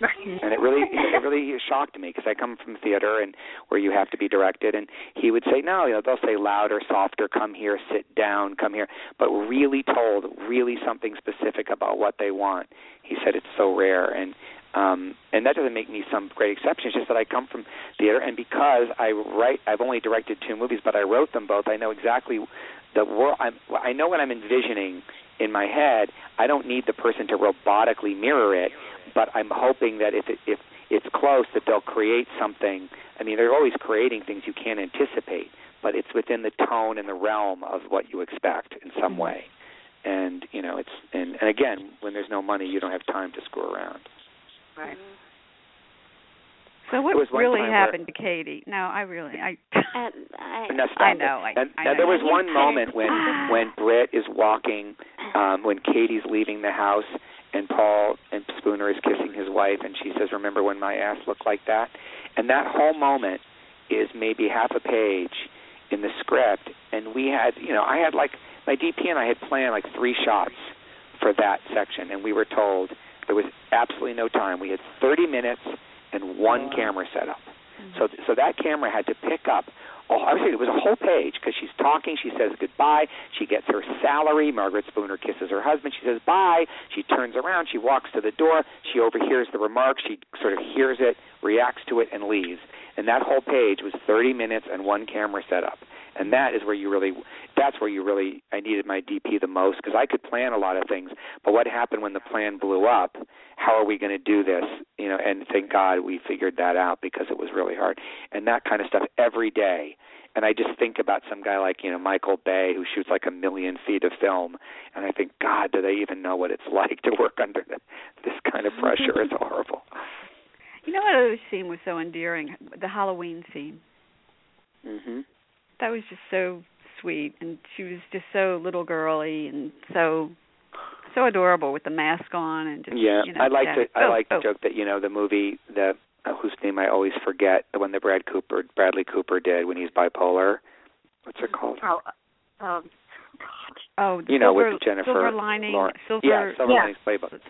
And it really it really shocked me because I come from theater and where you have to be directed and he would say no you know they'll say louder softer come here sit down come here but really told really something specific about what they want. He said it's so rare and um and that doesn't make me some great exception. It's just that I come from theater and because I write I've only directed two movies but I wrote them both I know exactly the world I'm I know what I'm envisioning in my head. I don't need the person to robotically mirror it but I'm hoping that if it, if it's close, that they'll create something. I mean, they're always creating things you can't anticipate, but it's within the tone and the realm of what you expect in some way. And you know, it's and, and again, when there's no money, you don't have time to screw around. Right. So what was really time where- happened to Katie? No, I really I. Um, I, And now stop I know, I- and, I now know. there was one moment when when Britt is walking, um, when Katie's leaving the house, and Paul and Spooner is kissing his wife, and she says, "Remember when my ass looked like that?" And that whole moment is maybe half a page in the script, and we had, you know, I had like my DP and I had planned like three shots for that section, and we were told there was absolutely no time. We had 30 minutes and one camera setup. Mm-hmm. So so that camera had to pick up. Oh, I saying it was a whole page because she's talking. She says goodbye. She gets her salary. Margaret Spooner kisses her husband. She says bye. She turns around. She walks to the door. She overhears the remark. She sort of hears it, reacts to it, and leaves. And that whole page was 30 minutes and one camera setup. And that is where you really, that's where you really, I needed my DP the most because I could plan a lot of things. But what happened when the plan blew up? How are we going to do this? You know, and thank God we figured that out because it was really hard. And that kind of stuff every day. And I just think about some guy like, you know, Michael Bay who shoots like a million feet of film. And I think, God, do they even know what it's like to work under the, this kind of pressure? It's horrible. You know what other scene was so endearing? The Halloween scene. Mhm. That was just so sweet, and she was just so little girly and so so adorable with the mask on and just Yeah, you know, I like yeah. to I Oh, like oh. the joke that you know the movie the uh, whose name I always forget the one that Brad Cooper Bradley Cooper did when he's bipolar. What's it called? Oh, um, Oh, the you know, silver, with Jennifer silver lining, Lawrence. silver. yeah, Silver Yeah. Linings Playbook.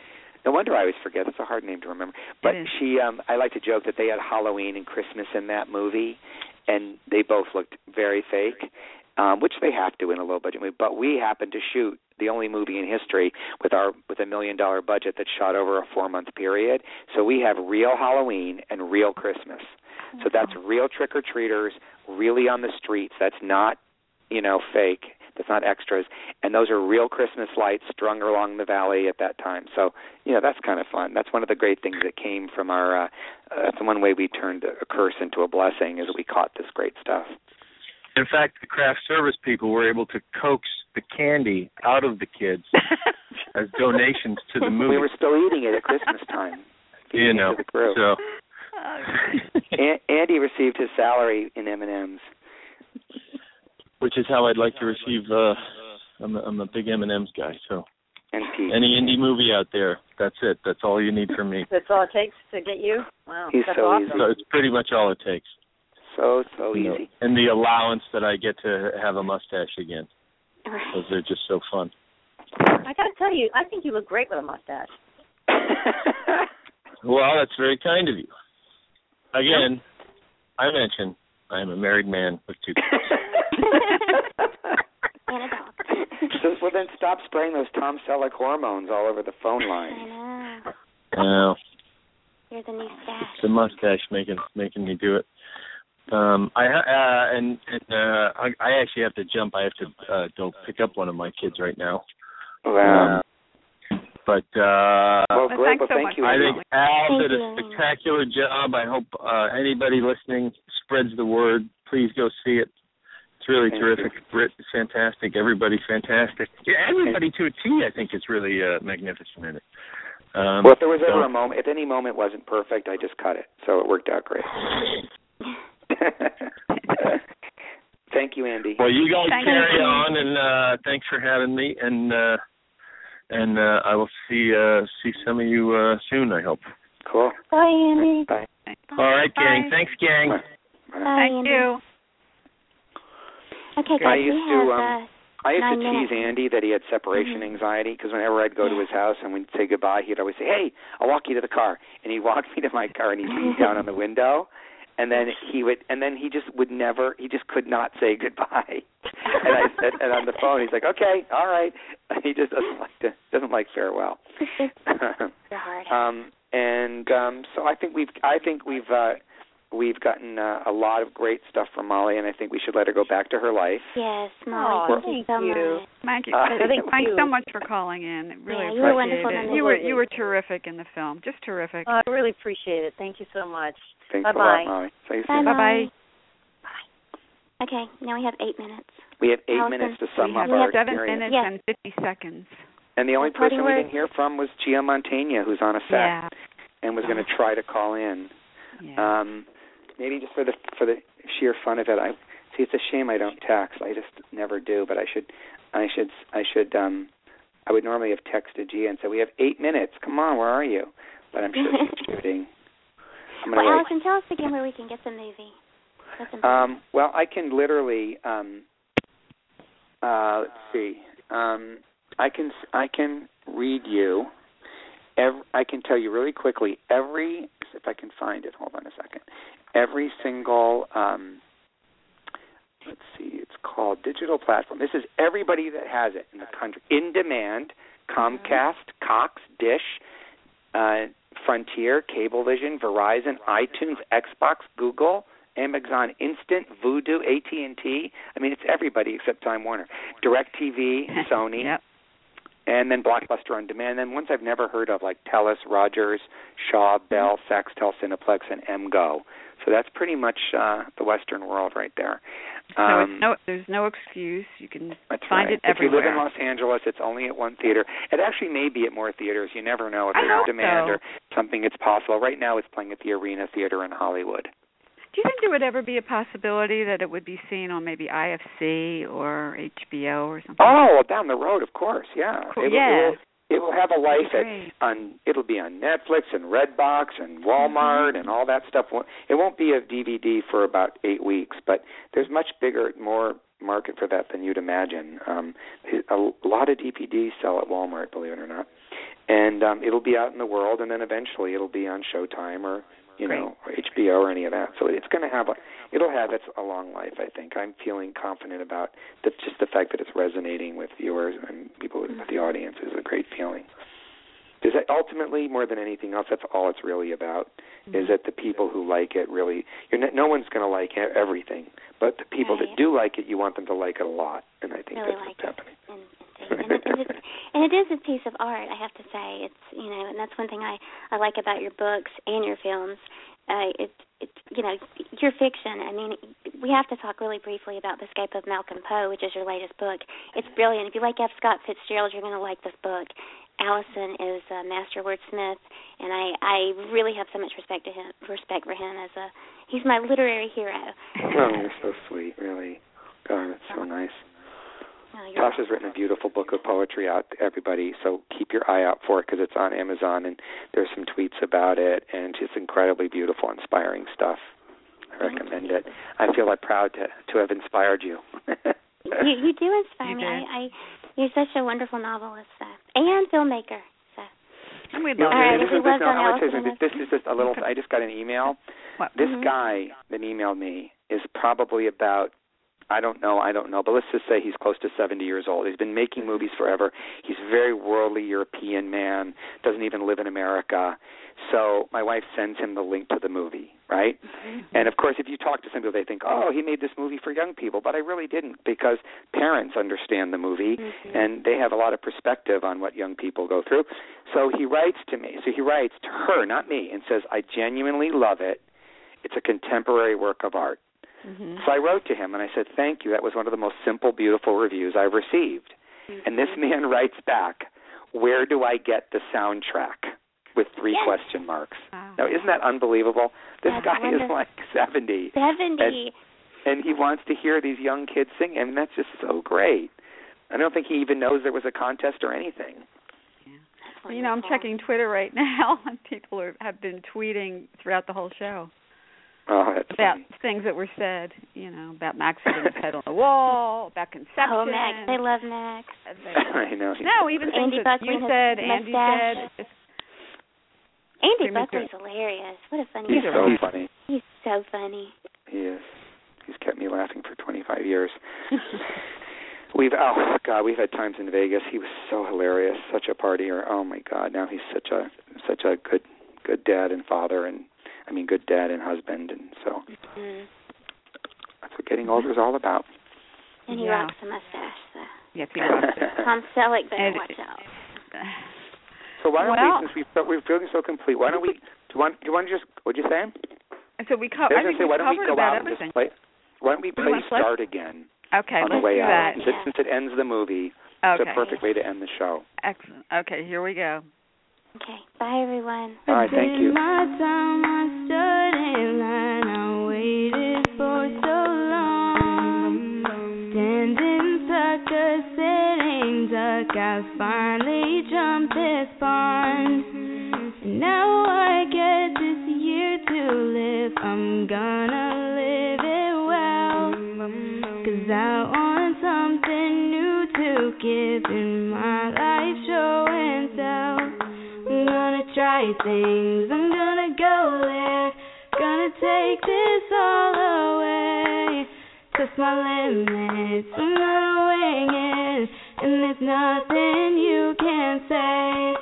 No wonder I always forget. It's a hard name to remember. But she, um I like to joke that they had Halloween and Christmas in that movie, and they both looked very fake, um, which they have to in a low budget movie. But we happened to shoot the only movie in history with our with a million dollar budget that shot over a four month period. So we have real Halloween and real Christmas. So that's real trick or treaters, really on the streets. That's not, you know, fake. That's not extras. And those are real Christmas lights strung along the valley at that time. So, you know, that's kind of fun. That's one of the great things that came from our uh, uh that's one way we turned a curse into a blessing is we caught this great stuff. In fact, the craft service people were able to coax the candy out of the kids as donations to the movie. We were still eating it at Christmas time. you know, to the crew. so An- Andy received his salary in M&Ms. Which is how I'd like to receive. uh I'm a, I'm a big M and M's guy, so And Pete. any indie movie out there, that's it. That's all you need from me. that's all it takes to get you. Wow, He's that's so awesome. So it's pretty much all it takes. So so You know, easy. and the allowance that I get to have a mustache again. Those are just so fun. I got to tell you, I think you look great with a mustache. Well, that's very kind of you. Again, I mentioned I am a married man with two kids. And a dog. so, well, then stop spraying those Tom Selleck hormones all over the phone I line. know. Well, You're the new stash. it's the mustache making making me do it. Um, I uh, and and uh, I, I actually have to jump. I have to uh, go pick up one of my kids right now. Wow. Um, but uh, well, Well, great. thanks Well, thank much. you. I think Al did a spectacular job. I hope uh, anybody listening spreads the word. Please go see it. It's really Thank terrific. Britt is fantastic. Everybody fantastic. Yeah, everybody to a T. I think is really uh, magnificent in it. Um, Well, if there was so- ever a moment, if any moment wasn't perfect, I just cut it, so it worked out great. Thank you, Andy. Well, you guys Thank carry you. on, and uh, thanks for having me. And uh, and uh, I will see uh, see some of you uh, soon. I hope. Cool. Bye, Andy. Bye. All right, gang. Bye. Thanks, gang. Bye. Bye, Thank Andy. you. Okay, I guys, used we to, um, uh, I used to tease minutes. Andy that he had separation Mhm. anxiety because whenever I'd go to his house and we'd say goodbye, he'd always say, "Hey, I'll walk you to the car," and he'd walk me to my car and he'd lean down on the window, and then he would, and then he just would never, he just could not say goodbye. and I said, and on the phone, he's like, "Okay, all right." He just doesn't like to, doesn't like farewell. It's hard. um, and um, so I think we've, I think we've. uh We've gotten uh, a lot of great stuff from Molly, and I think we should let her go back to her life. yes, Aw, Molly, thank you thank so you. much. Thank you. Uh, Thanks thank so much for calling in. Really Yeah, you were appreciate wonderful it. You were you were terrific in the film. Just terrific. I really appreciate it. Thank you so much. Thanks Bye-bye. a lot, Molly. See you Bye, soon. Bye bye. Okay, now we have eight minutes. We have eight Allison, minutes to We sum have up our seven experience. minutes Yes. and fifty seconds. And the only Well, party person we words. didn't hear from was Gia Mantegna, who's on a set Yeah. and was going to Oh. try to call in. Yeah. Um, maybe just for the for the sheer fun of it. I see. It's a shame I don't text. I just never do. But I should. I should. I should. Um, I would normally have texted Gia and said, "We have eight minutes. Come on, where are you?" But I'm sure she's shooting. I'm Well, write. Allison, tell us again where we can get the movie. Um, well, I can literally. Um, uh, let's see. Um, I can I can read you. Every, I can tell you really quickly every if I can find it. Hold on a second. Every single. Um, let's see. It's called digital platform. This is everybody that has it in the country. In demand, Comcast, Cox, Dish, uh, Frontier, Cablevision, Verizon, iTunes, Xbox, Google, Amazon Instant, Vudu, AT&T. I mean, it's everybody except Time Warner. DirecTV, Sony, Yep. and then Blockbuster on Demand, and then ones I've never heard of like Telus, Rogers, Shaw, Bell, Foxtel, Cineplex, and MGO. So that's pretty much uh, the Western world right there. Um, it's no, there's no excuse. You can find right. it everywhere. If you live in Los Angeles, it's only at one theater. It actually may be at more theaters. You never know if there's demand so. or something. It's possible. Right now, it's playing at the Arena Theater in Hollywood. Do you think there would ever be a possibility that it would be seen on maybe IFC or HBO or something? Oh, down the road, of course. Yeah. Cool. It Yeah. It it will have a life at on. It'll be on Netflix and Redbox and Walmart Mm-hmm. and all that stuff. Won't- It won't be a DVD for about eight weeks, but there's much bigger, more market for that than you'd imagine. Um, a lot of DVDs sell at Walmart, believe it or not, and um, it'll be out in the world, and then eventually it'll be on Showtime or you Great. know or HBO or any of that. So it's going to have a, it'll have its a long life. I think I'm feeling confident about the, just the fact that it's resonating with viewers and people with the audience is a great feeling. Is that ultimately more than anything else? That's all it's really about. Mm-hmm. Is that the people who like it really? You're not, no one's going to like everything, but the people Right. that do like it, you want them to like it a lot, and I think that's like what's happening. and, and, and, it, and, it, and it is a piece of art. I have to say, it's you know, and that's one thing I I like about your books and your films. Uh, it's it's you know your fiction. I mean, we have to talk really briefly about the Escape of Malcolm Poe, which is your latest book. It's brilliant. If you like F. Scott Fitzgerald, you're going to like this book. Allison is a master wordsmith, and I I really have so much respect to him respect for him as a he's my literary hero. Oh, you're so sweet, really. God, that's so nice. You're Tasha's written a beautiful book of poetry out to everybody, so keep your eye out for it because it's on Amazon and there's some tweets about it, and it's incredibly beautiful, inspiring stuff. I recommend it. I feel like proud to to have inspired you. you you do inspire You me. do. I, I you're such a wonderful novelist so. and filmmaker. So And we love All right, it. this, is, this, was no, on I say something. this is just a little. I just got an email. What? This Mhm. guy that emailed me is probably about I don't know, I don't know, but let's just say he's close to 70 years old. He's been making movies forever. He's a very worldly European man, doesn't even live in America. So my wife sends him the link to the movie, right? Mm-hmm. And of course, if you talk to some people, they think, "Oh, he made this movie for young people," but I really didn't because parents understand the movie mm-hmm. and they have a lot of perspective on what young people go through. So he writes to me. So he writes to her, not me, and says, "I genuinely love it. It's a contemporary work of art." Mhm. So I wrote to him and I said, "Thank you. That was one of the most simple, beautiful reviews I've received." And this man writes back, "Where do I get the soundtrack?" with three Yes. question marks. Wow. Now, isn't that unbelievable? This That's guy is like 70 seventy. and he wants to hear these young kids sing and that's just so great. I don't think he even knows there was a contest or anything. That's Well, you know, I'm checking Twitter right now, and people are, have been tweeting throughout the whole show Oh, about funny. things that were said. You know, about Max hitting his head on the wall, about conception. Oh, Max, they love Max. Uh, I know. he's- No, even things Andy that Buckley you said, Andy mustache. said. Andy Premature. Buckley's hilarious. What a funny He's He's so funny. He's so funny. He is. He's kept me laughing for 25 years. We've oh god, we've had times in Vegas. He was so hilarious, such a partier. Oh my god, now he's such a such a good good dad and father, and I mean good dad and husband, and so Mm. that's what getting older is all about. And he Yeah. rocks a mustache. So. yes, he was. Tom Selleck better And- watch out. So why don't Well- we, since we felt we're feeling so complete, why don't we? Do you want? Do you want to just? What'd you say? So we co- I was I gonna think say, we why don't we go about out and just play? Why don't we Do play wanna play? Start again Okay, on let's the way do out? that. Since, it, since it ends the movie, Okay. it's a perfect way to end the show. Excellent. Okay, here we go. Okay. Bye, everyone. All right, thank you. My time I stood in line, I waited for so long. Standing sucker, sitting duck, I finally jumped this pond. And now I get this year to live, I'm gonna live it well. Cause I want something new to give in my life, show and tell. Try things, I'm gonna go there. Gonna take this all away. Test my limits, I'm gonna wing it. And there's nothing you can say.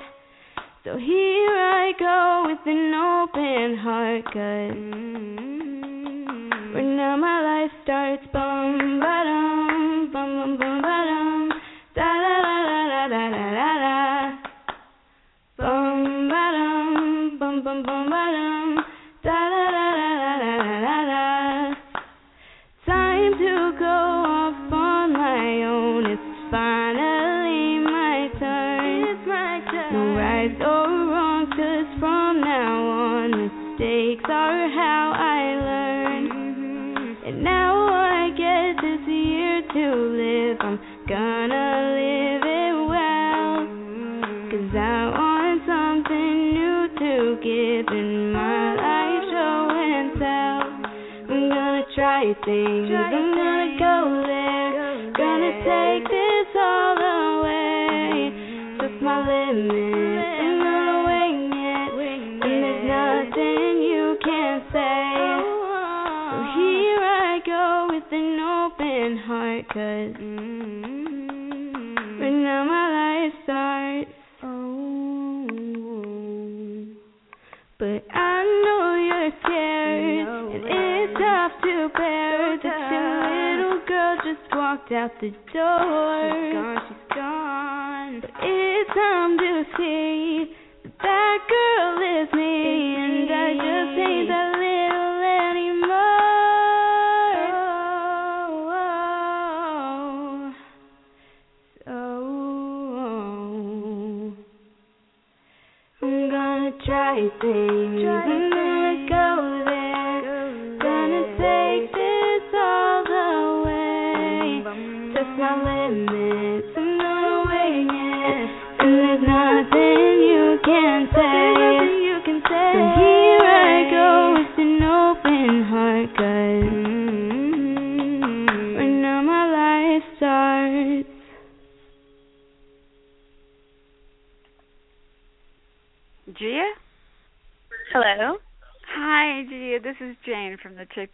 So here I go with an open heart, cause mm, right now my life starts bum ba dum, bum bum bum ba live. I'm gonna live it well. Cause I want something new to give in my life, show and tell. I'm gonna try things, I'm cause right now my life starts. Oh, but I know you're scared, and it's tough to bear that your little girl just walked out the door. She's gone, she's gone. But it's time to see that girl is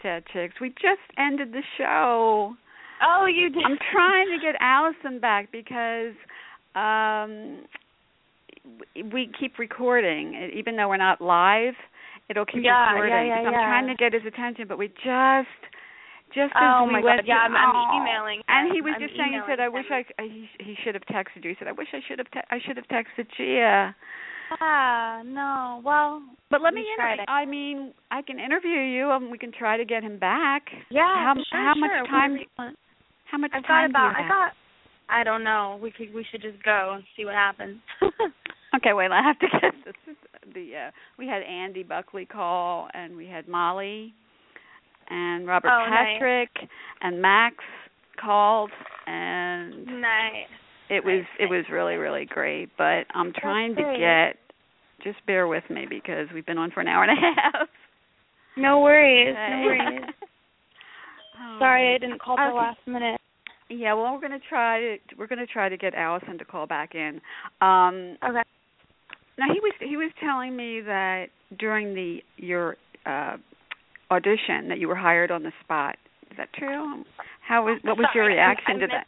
from the Chit Chat Chicks. We just ended the show. Oh, you did. I'm trying to get Allison back because um we keep recording, even though we're not live. It'll keep Yeah, recording. yeah, yeah, I'm yeah. trying to get his attention, but we just, just as Oh we my went God, yeah, I'm- I'm emailing And he was I'm just saying, he said, "I wish I, I he, he should have texted you." He said, "I wish I should have, te- I should have texted Gia." Ah, no. Well, But let me interview. I mean, I can interview you, and we can try to get him back. Yeah. How sure, how much time? want. How much I've got time about. do I you have? got. I don't know. We could. We should just go and see what happens. Okay, wait. I have to get this. The uh, we had Andy Buckley call, and we had Molly, and Robert Oh, nice. Patrick, and Max called, and nice. It was it was really really great. But I'm trying to get. Just bear with me because we've been on for an hour and a half. No worries. Okay. No worries. Sorry, I didn't call Okay. last minute. Yeah, well, we're gonna try to we're gonna try to get Allison to call back in. Um, Okay. Now he was he was telling me that during the your uh audition that you were hired on the spot. Is that true? How was what was your reaction to that?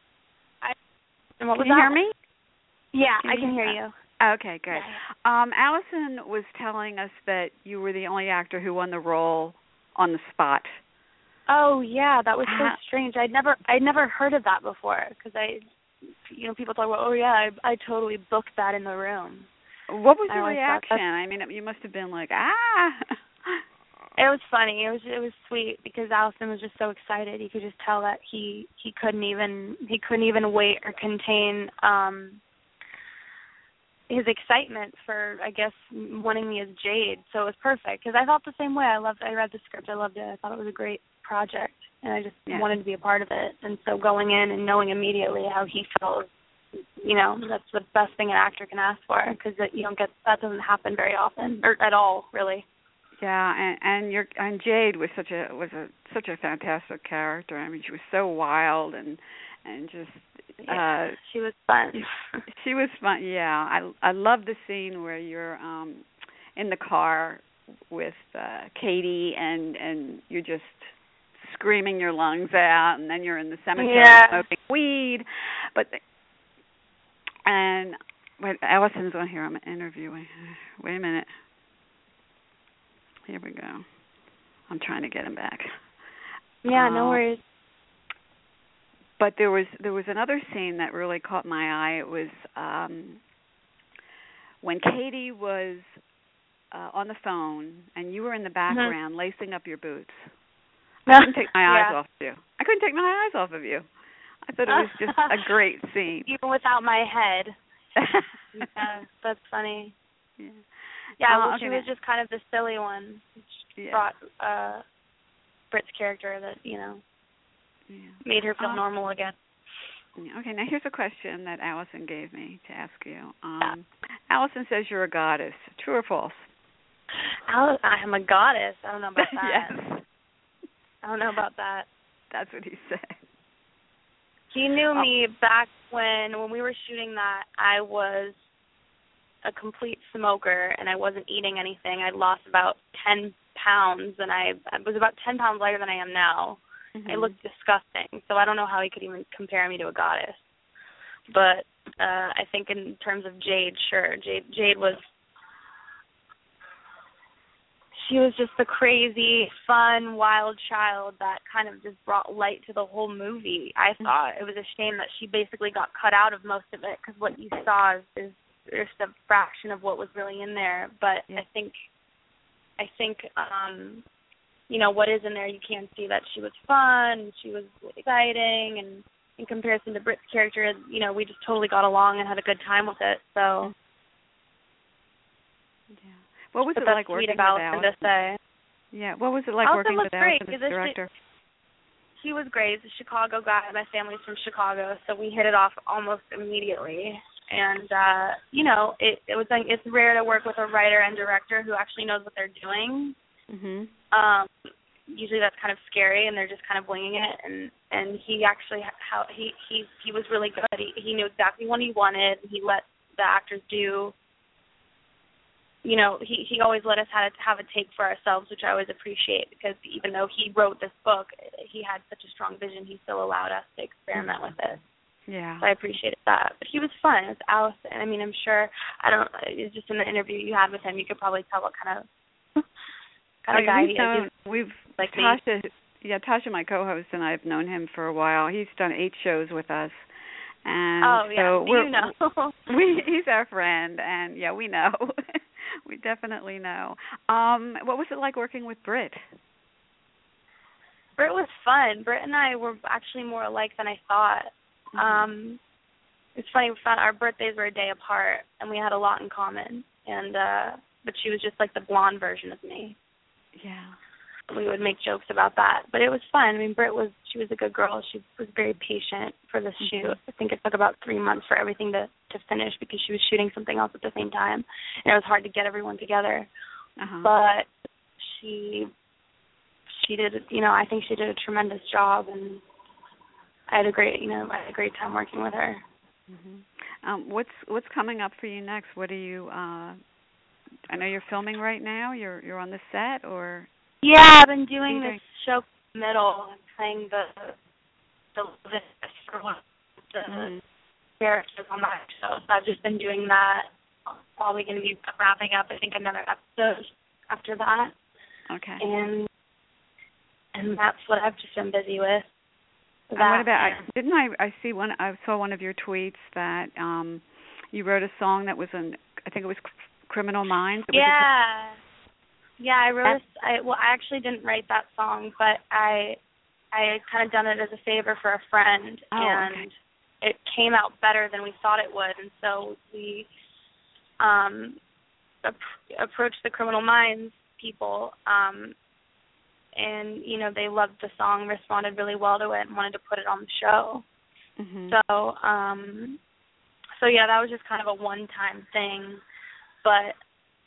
And what Can was you that? hear me? Yeah, Can I can hear you. Okay, good. Um Allison was telling us that you were the only actor who won the role on the spot. Oh yeah, that was so How- strange. I'd never I'd never heard of that before because I, you know, people talk about oh yeah, I I totally booked that in the room. What was I your thought reaction? I mean, you must have been like, "Ah." It was funny. It was it was sweet because Allison was just so excited. You could just tell that he he couldn't even he couldn't even wait or contain um his excitement for I guess wanting me as Jade. So it was perfect because I felt the same way. I loved I read the script. I loved it. I thought it was a great project and I just Yeah. wanted to be a part of it. And so going in and knowing immediately how he felt you know that's the best thing an actor can ask for because you don't get that doesn't happen very often or at all really Yeah, and and your and Jade was such a was a such a fantastic character. I mean, she was so wild and and just yeah, uh she was fun she was fun. Yeah, I I love the scene where you're um in the car with uh Katie and and you're just screaming your lungs out and then you're in the cemetery Yeah. smoking weed. But and wait, Allison's on here. I'm interviewing. Wait a minute. Here we go. I'm trying to get him back. yeah no Uh, worries but there was there was another scene that really caught my eye. It was um when Katie was uh on the phone and you were in the background lacing up your boots. I couldn't take my eyes Yeah. off of you. I couldn't take my eyes off of you. I thought it was just a great scene. even without my head yeah that's funny yeah. Yeah Uh, well okay, she was just kind of the silly one yeah. brought uh Britt's character that you know yeah. made her feel normal again. Okay, now here's a question that Allison gave me to ask you. Um, Allison says you're a goddess. True or false? I'm a goddess. I don't know about that. yes. I don't know about that. That's what he said. He knew me back when when we were shooting that. I was a complete smoker and I wasn't eating anything. I lost about ten pounds and I, I was about ten pounds lighter than I am now. Mm-hmm. I looked disgusting. So I don't know how he could even compare me to a goddess. But uh I think in terms of Jade, sure. Jade Jade was she was just the crazy, fun, wild child that kind of just brought light to the whole movie. I mm-hmm. thought it was a shame that she basically got cut out of most of it because what you saw is, is just a fraction of what was really in there. But. I think, I think, um, you know, what is in there, you can see that she was fun, she was exciting, and in comparison to Britt's character, you know, we just totally got along and had a good time with it. So. Yeah. What was but it like working with Allison? To say. Yeah, what was it like Allison working was with great, Allison as director? She, he was great. He's a Chicago guy. My family's from Chicago, so we hit it off almost immediately. And uh, you know, it it was like it's rare to work with a writer and director who actually knows what they're doing. Mhm. Um usually that's kind of scary and they're just kind of winging it and and he actually how he he he was really good. He he knew exactly what he wanted. He let the actors do you know, he he always let us have have a take for ourselves, which I always appreciate because even though he wrote this book, he had such a strong vision. He still allowed us to experiment with it. Yeah, so I appreciated that. But he was fun. It was Allison. I mean, I'm sure. I don't. It's just in the interview you had with him, you could probably tell what kind of kind of guy we've he is. We've like Tasha. Me. Yeah, Tasha, my co-host, and I've known him for a while. He's done eight shows with us. And oh so yeah, we're, you know. we he's our friend, and yeah, we know. we definitely know. Um, what was it like working with Britt? Britt was fun. Britt and I were actually more alike than I thought. Mm-hmm. Um, it's funny. We found our birthdays were a day apart, and we had a lot in common. And uh, but she was just like the blonde version of me. Yeah we would make jokes about that. But it was fun. I mean, Britt was she was a good girl. She was very patient for the mm-hmm. shoot. I think it took about three months for everything to to finish because she was shooting something else at the same time, and it was hard to get everyone together. Uh-huh. But she she did you know I think she did a tremendous job, and I had a great you know I had a great time working with her. Mm-hmm. Um, what's what's coming up for you next? What are you? uh I know you're filming right now. You're you're on the set, or yeah, I've been doing this show middle and playing the the for one the mm-hmm. characters on that show. So I've just been doing that. Probably going to be wrapping up. I think another episode after that. Okay. And and that's what I've just been busy with. And what about? I, didn't I? I see one. I saw one of your tweets that um you wrote a song that was an. I think it was Criminal Minds. It yeah. Yeah, I wrote. A, I well, I actually didn't write that song, but I I kind of done it as a favor for a friend, oh, and okay. it came out better than we thought it would, and so we um ap- approached the Criminal Minds people, um, and you know they loved the song, responded really well to it, and wanted to put it on the show. Mm-hmm. So um so yeah, that was just kind of a one-time thing, but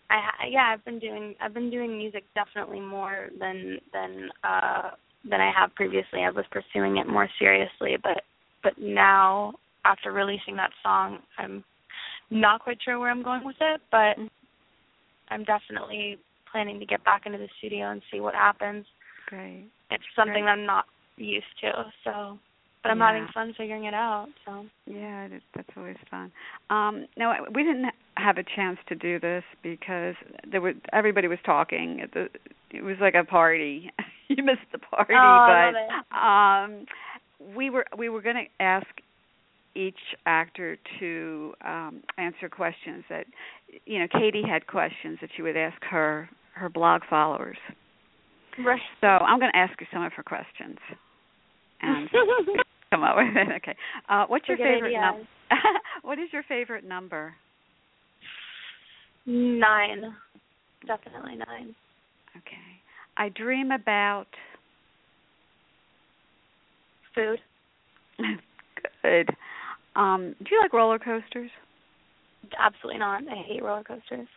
I yeah, I've been doing I've been doing music definitely more than than uh than I have previously. I was pursuing it more seriously, but but now after releasing that song, I'm not quite sure where I'm going with it, but I'm definitely planning to get back into the studio and see what happens. Great. It's something Great. I'm not used to, so but I'm yeah. having fun figuring it out. So yeah, that's always fun. Um, no, we didn't have a chance to do this because there was everybody was talking. It, it was like a party. you missed the party, oh, but um, we were we were going to ask each actor to um, answer questions that you know Katie had questions that she would ask her her blog followers. Right. So I'm going to ask you some of her questions. And come up with it. Okay. Uh, what's your favorite number? what is your favorite number? Nine. Definitely nine. Okay. I dream about food. Good. Um, do you like roller coasters? Absolutely not. I hate roller coasters.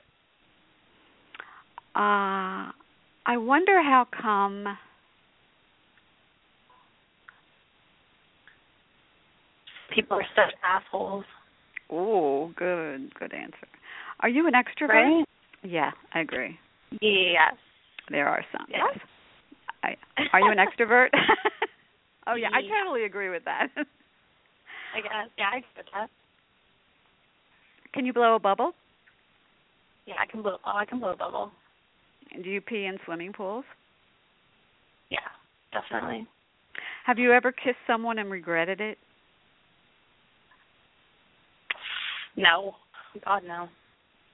Uh I wonder how come people are such assholes. Oh, good, good answer. Are you an extrovert? Right? Yeah, I agree. Yes. There are some. Yes. I, are you an extrovert? oh yeah, I totally agree with that. I guess. Yeah, I get that. Can you blow a bubble? Yeah, I can blow. Oh, I can blow a bubble. Do you pee in swimming pools? Yeah, definitely. Have you ever kissed someone and regretted it? No. God, no.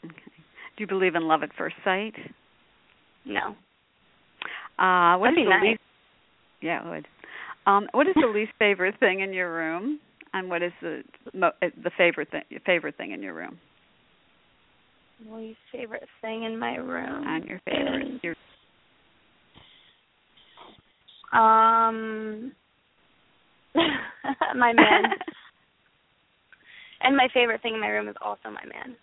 Okay. Do you believe in love at first sight? No. Uh, what That'd is be the nice. least? Yeah, it would. Um, what is the least favorite thing in your room, and what is the mo- uh, the favorite thing favorite thing in your room? Least favorite thing in my room. And your favorite. is, Your Um, my man. and my favorite thing in my room is also my man.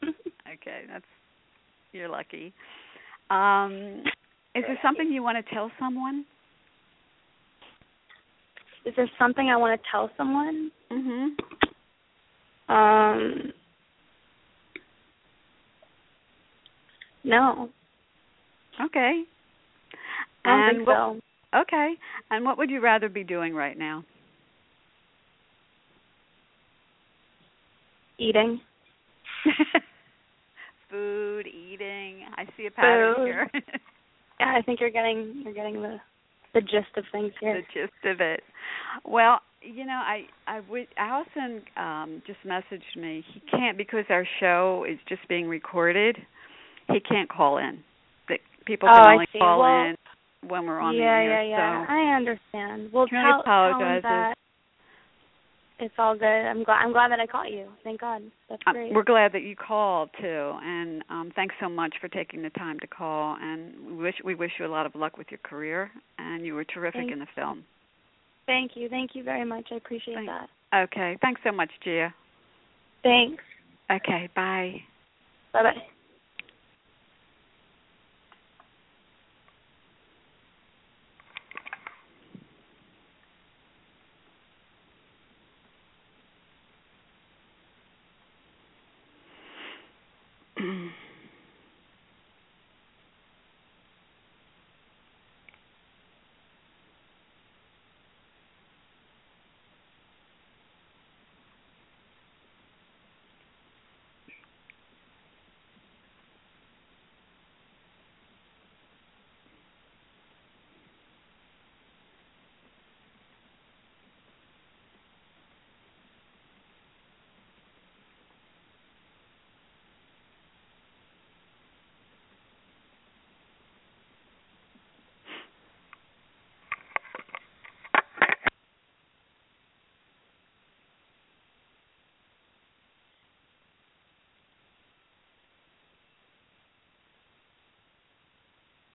okay, that's you're lucky. Um, is there something you want to tell someone? Is there something I want to tell someone? Mhm. Um, no, Okay. I don't and think what, so. Okay. And what would you rather be doing right now? Eating. Food, eating. I see a pattern Food. here. Yeah, I think you're getting you're getting the the gist of things here. the gist of it. Well, you know, I I would Allison um just messaged me. He can't because our show is just being recorded. He can't call in. That people Oh, can I only call Well, in when we're on yeah, the air. yeah, yeah. So I understand. Well, really tell, tell him that it's all good. I'm glad. I'm glad that I caught you. Thank God. That's Uh, great. We're glad that you called too, and um, thanks so much for taking the time to call. And we wish we wish you a lot of luck with your career. And you were terrific Thank- in the film. Thank you. Thank you very much. I appreciate Thanks. that. Okay, thanks so much, Gia. Thanks. Okay, bye. Bye bye.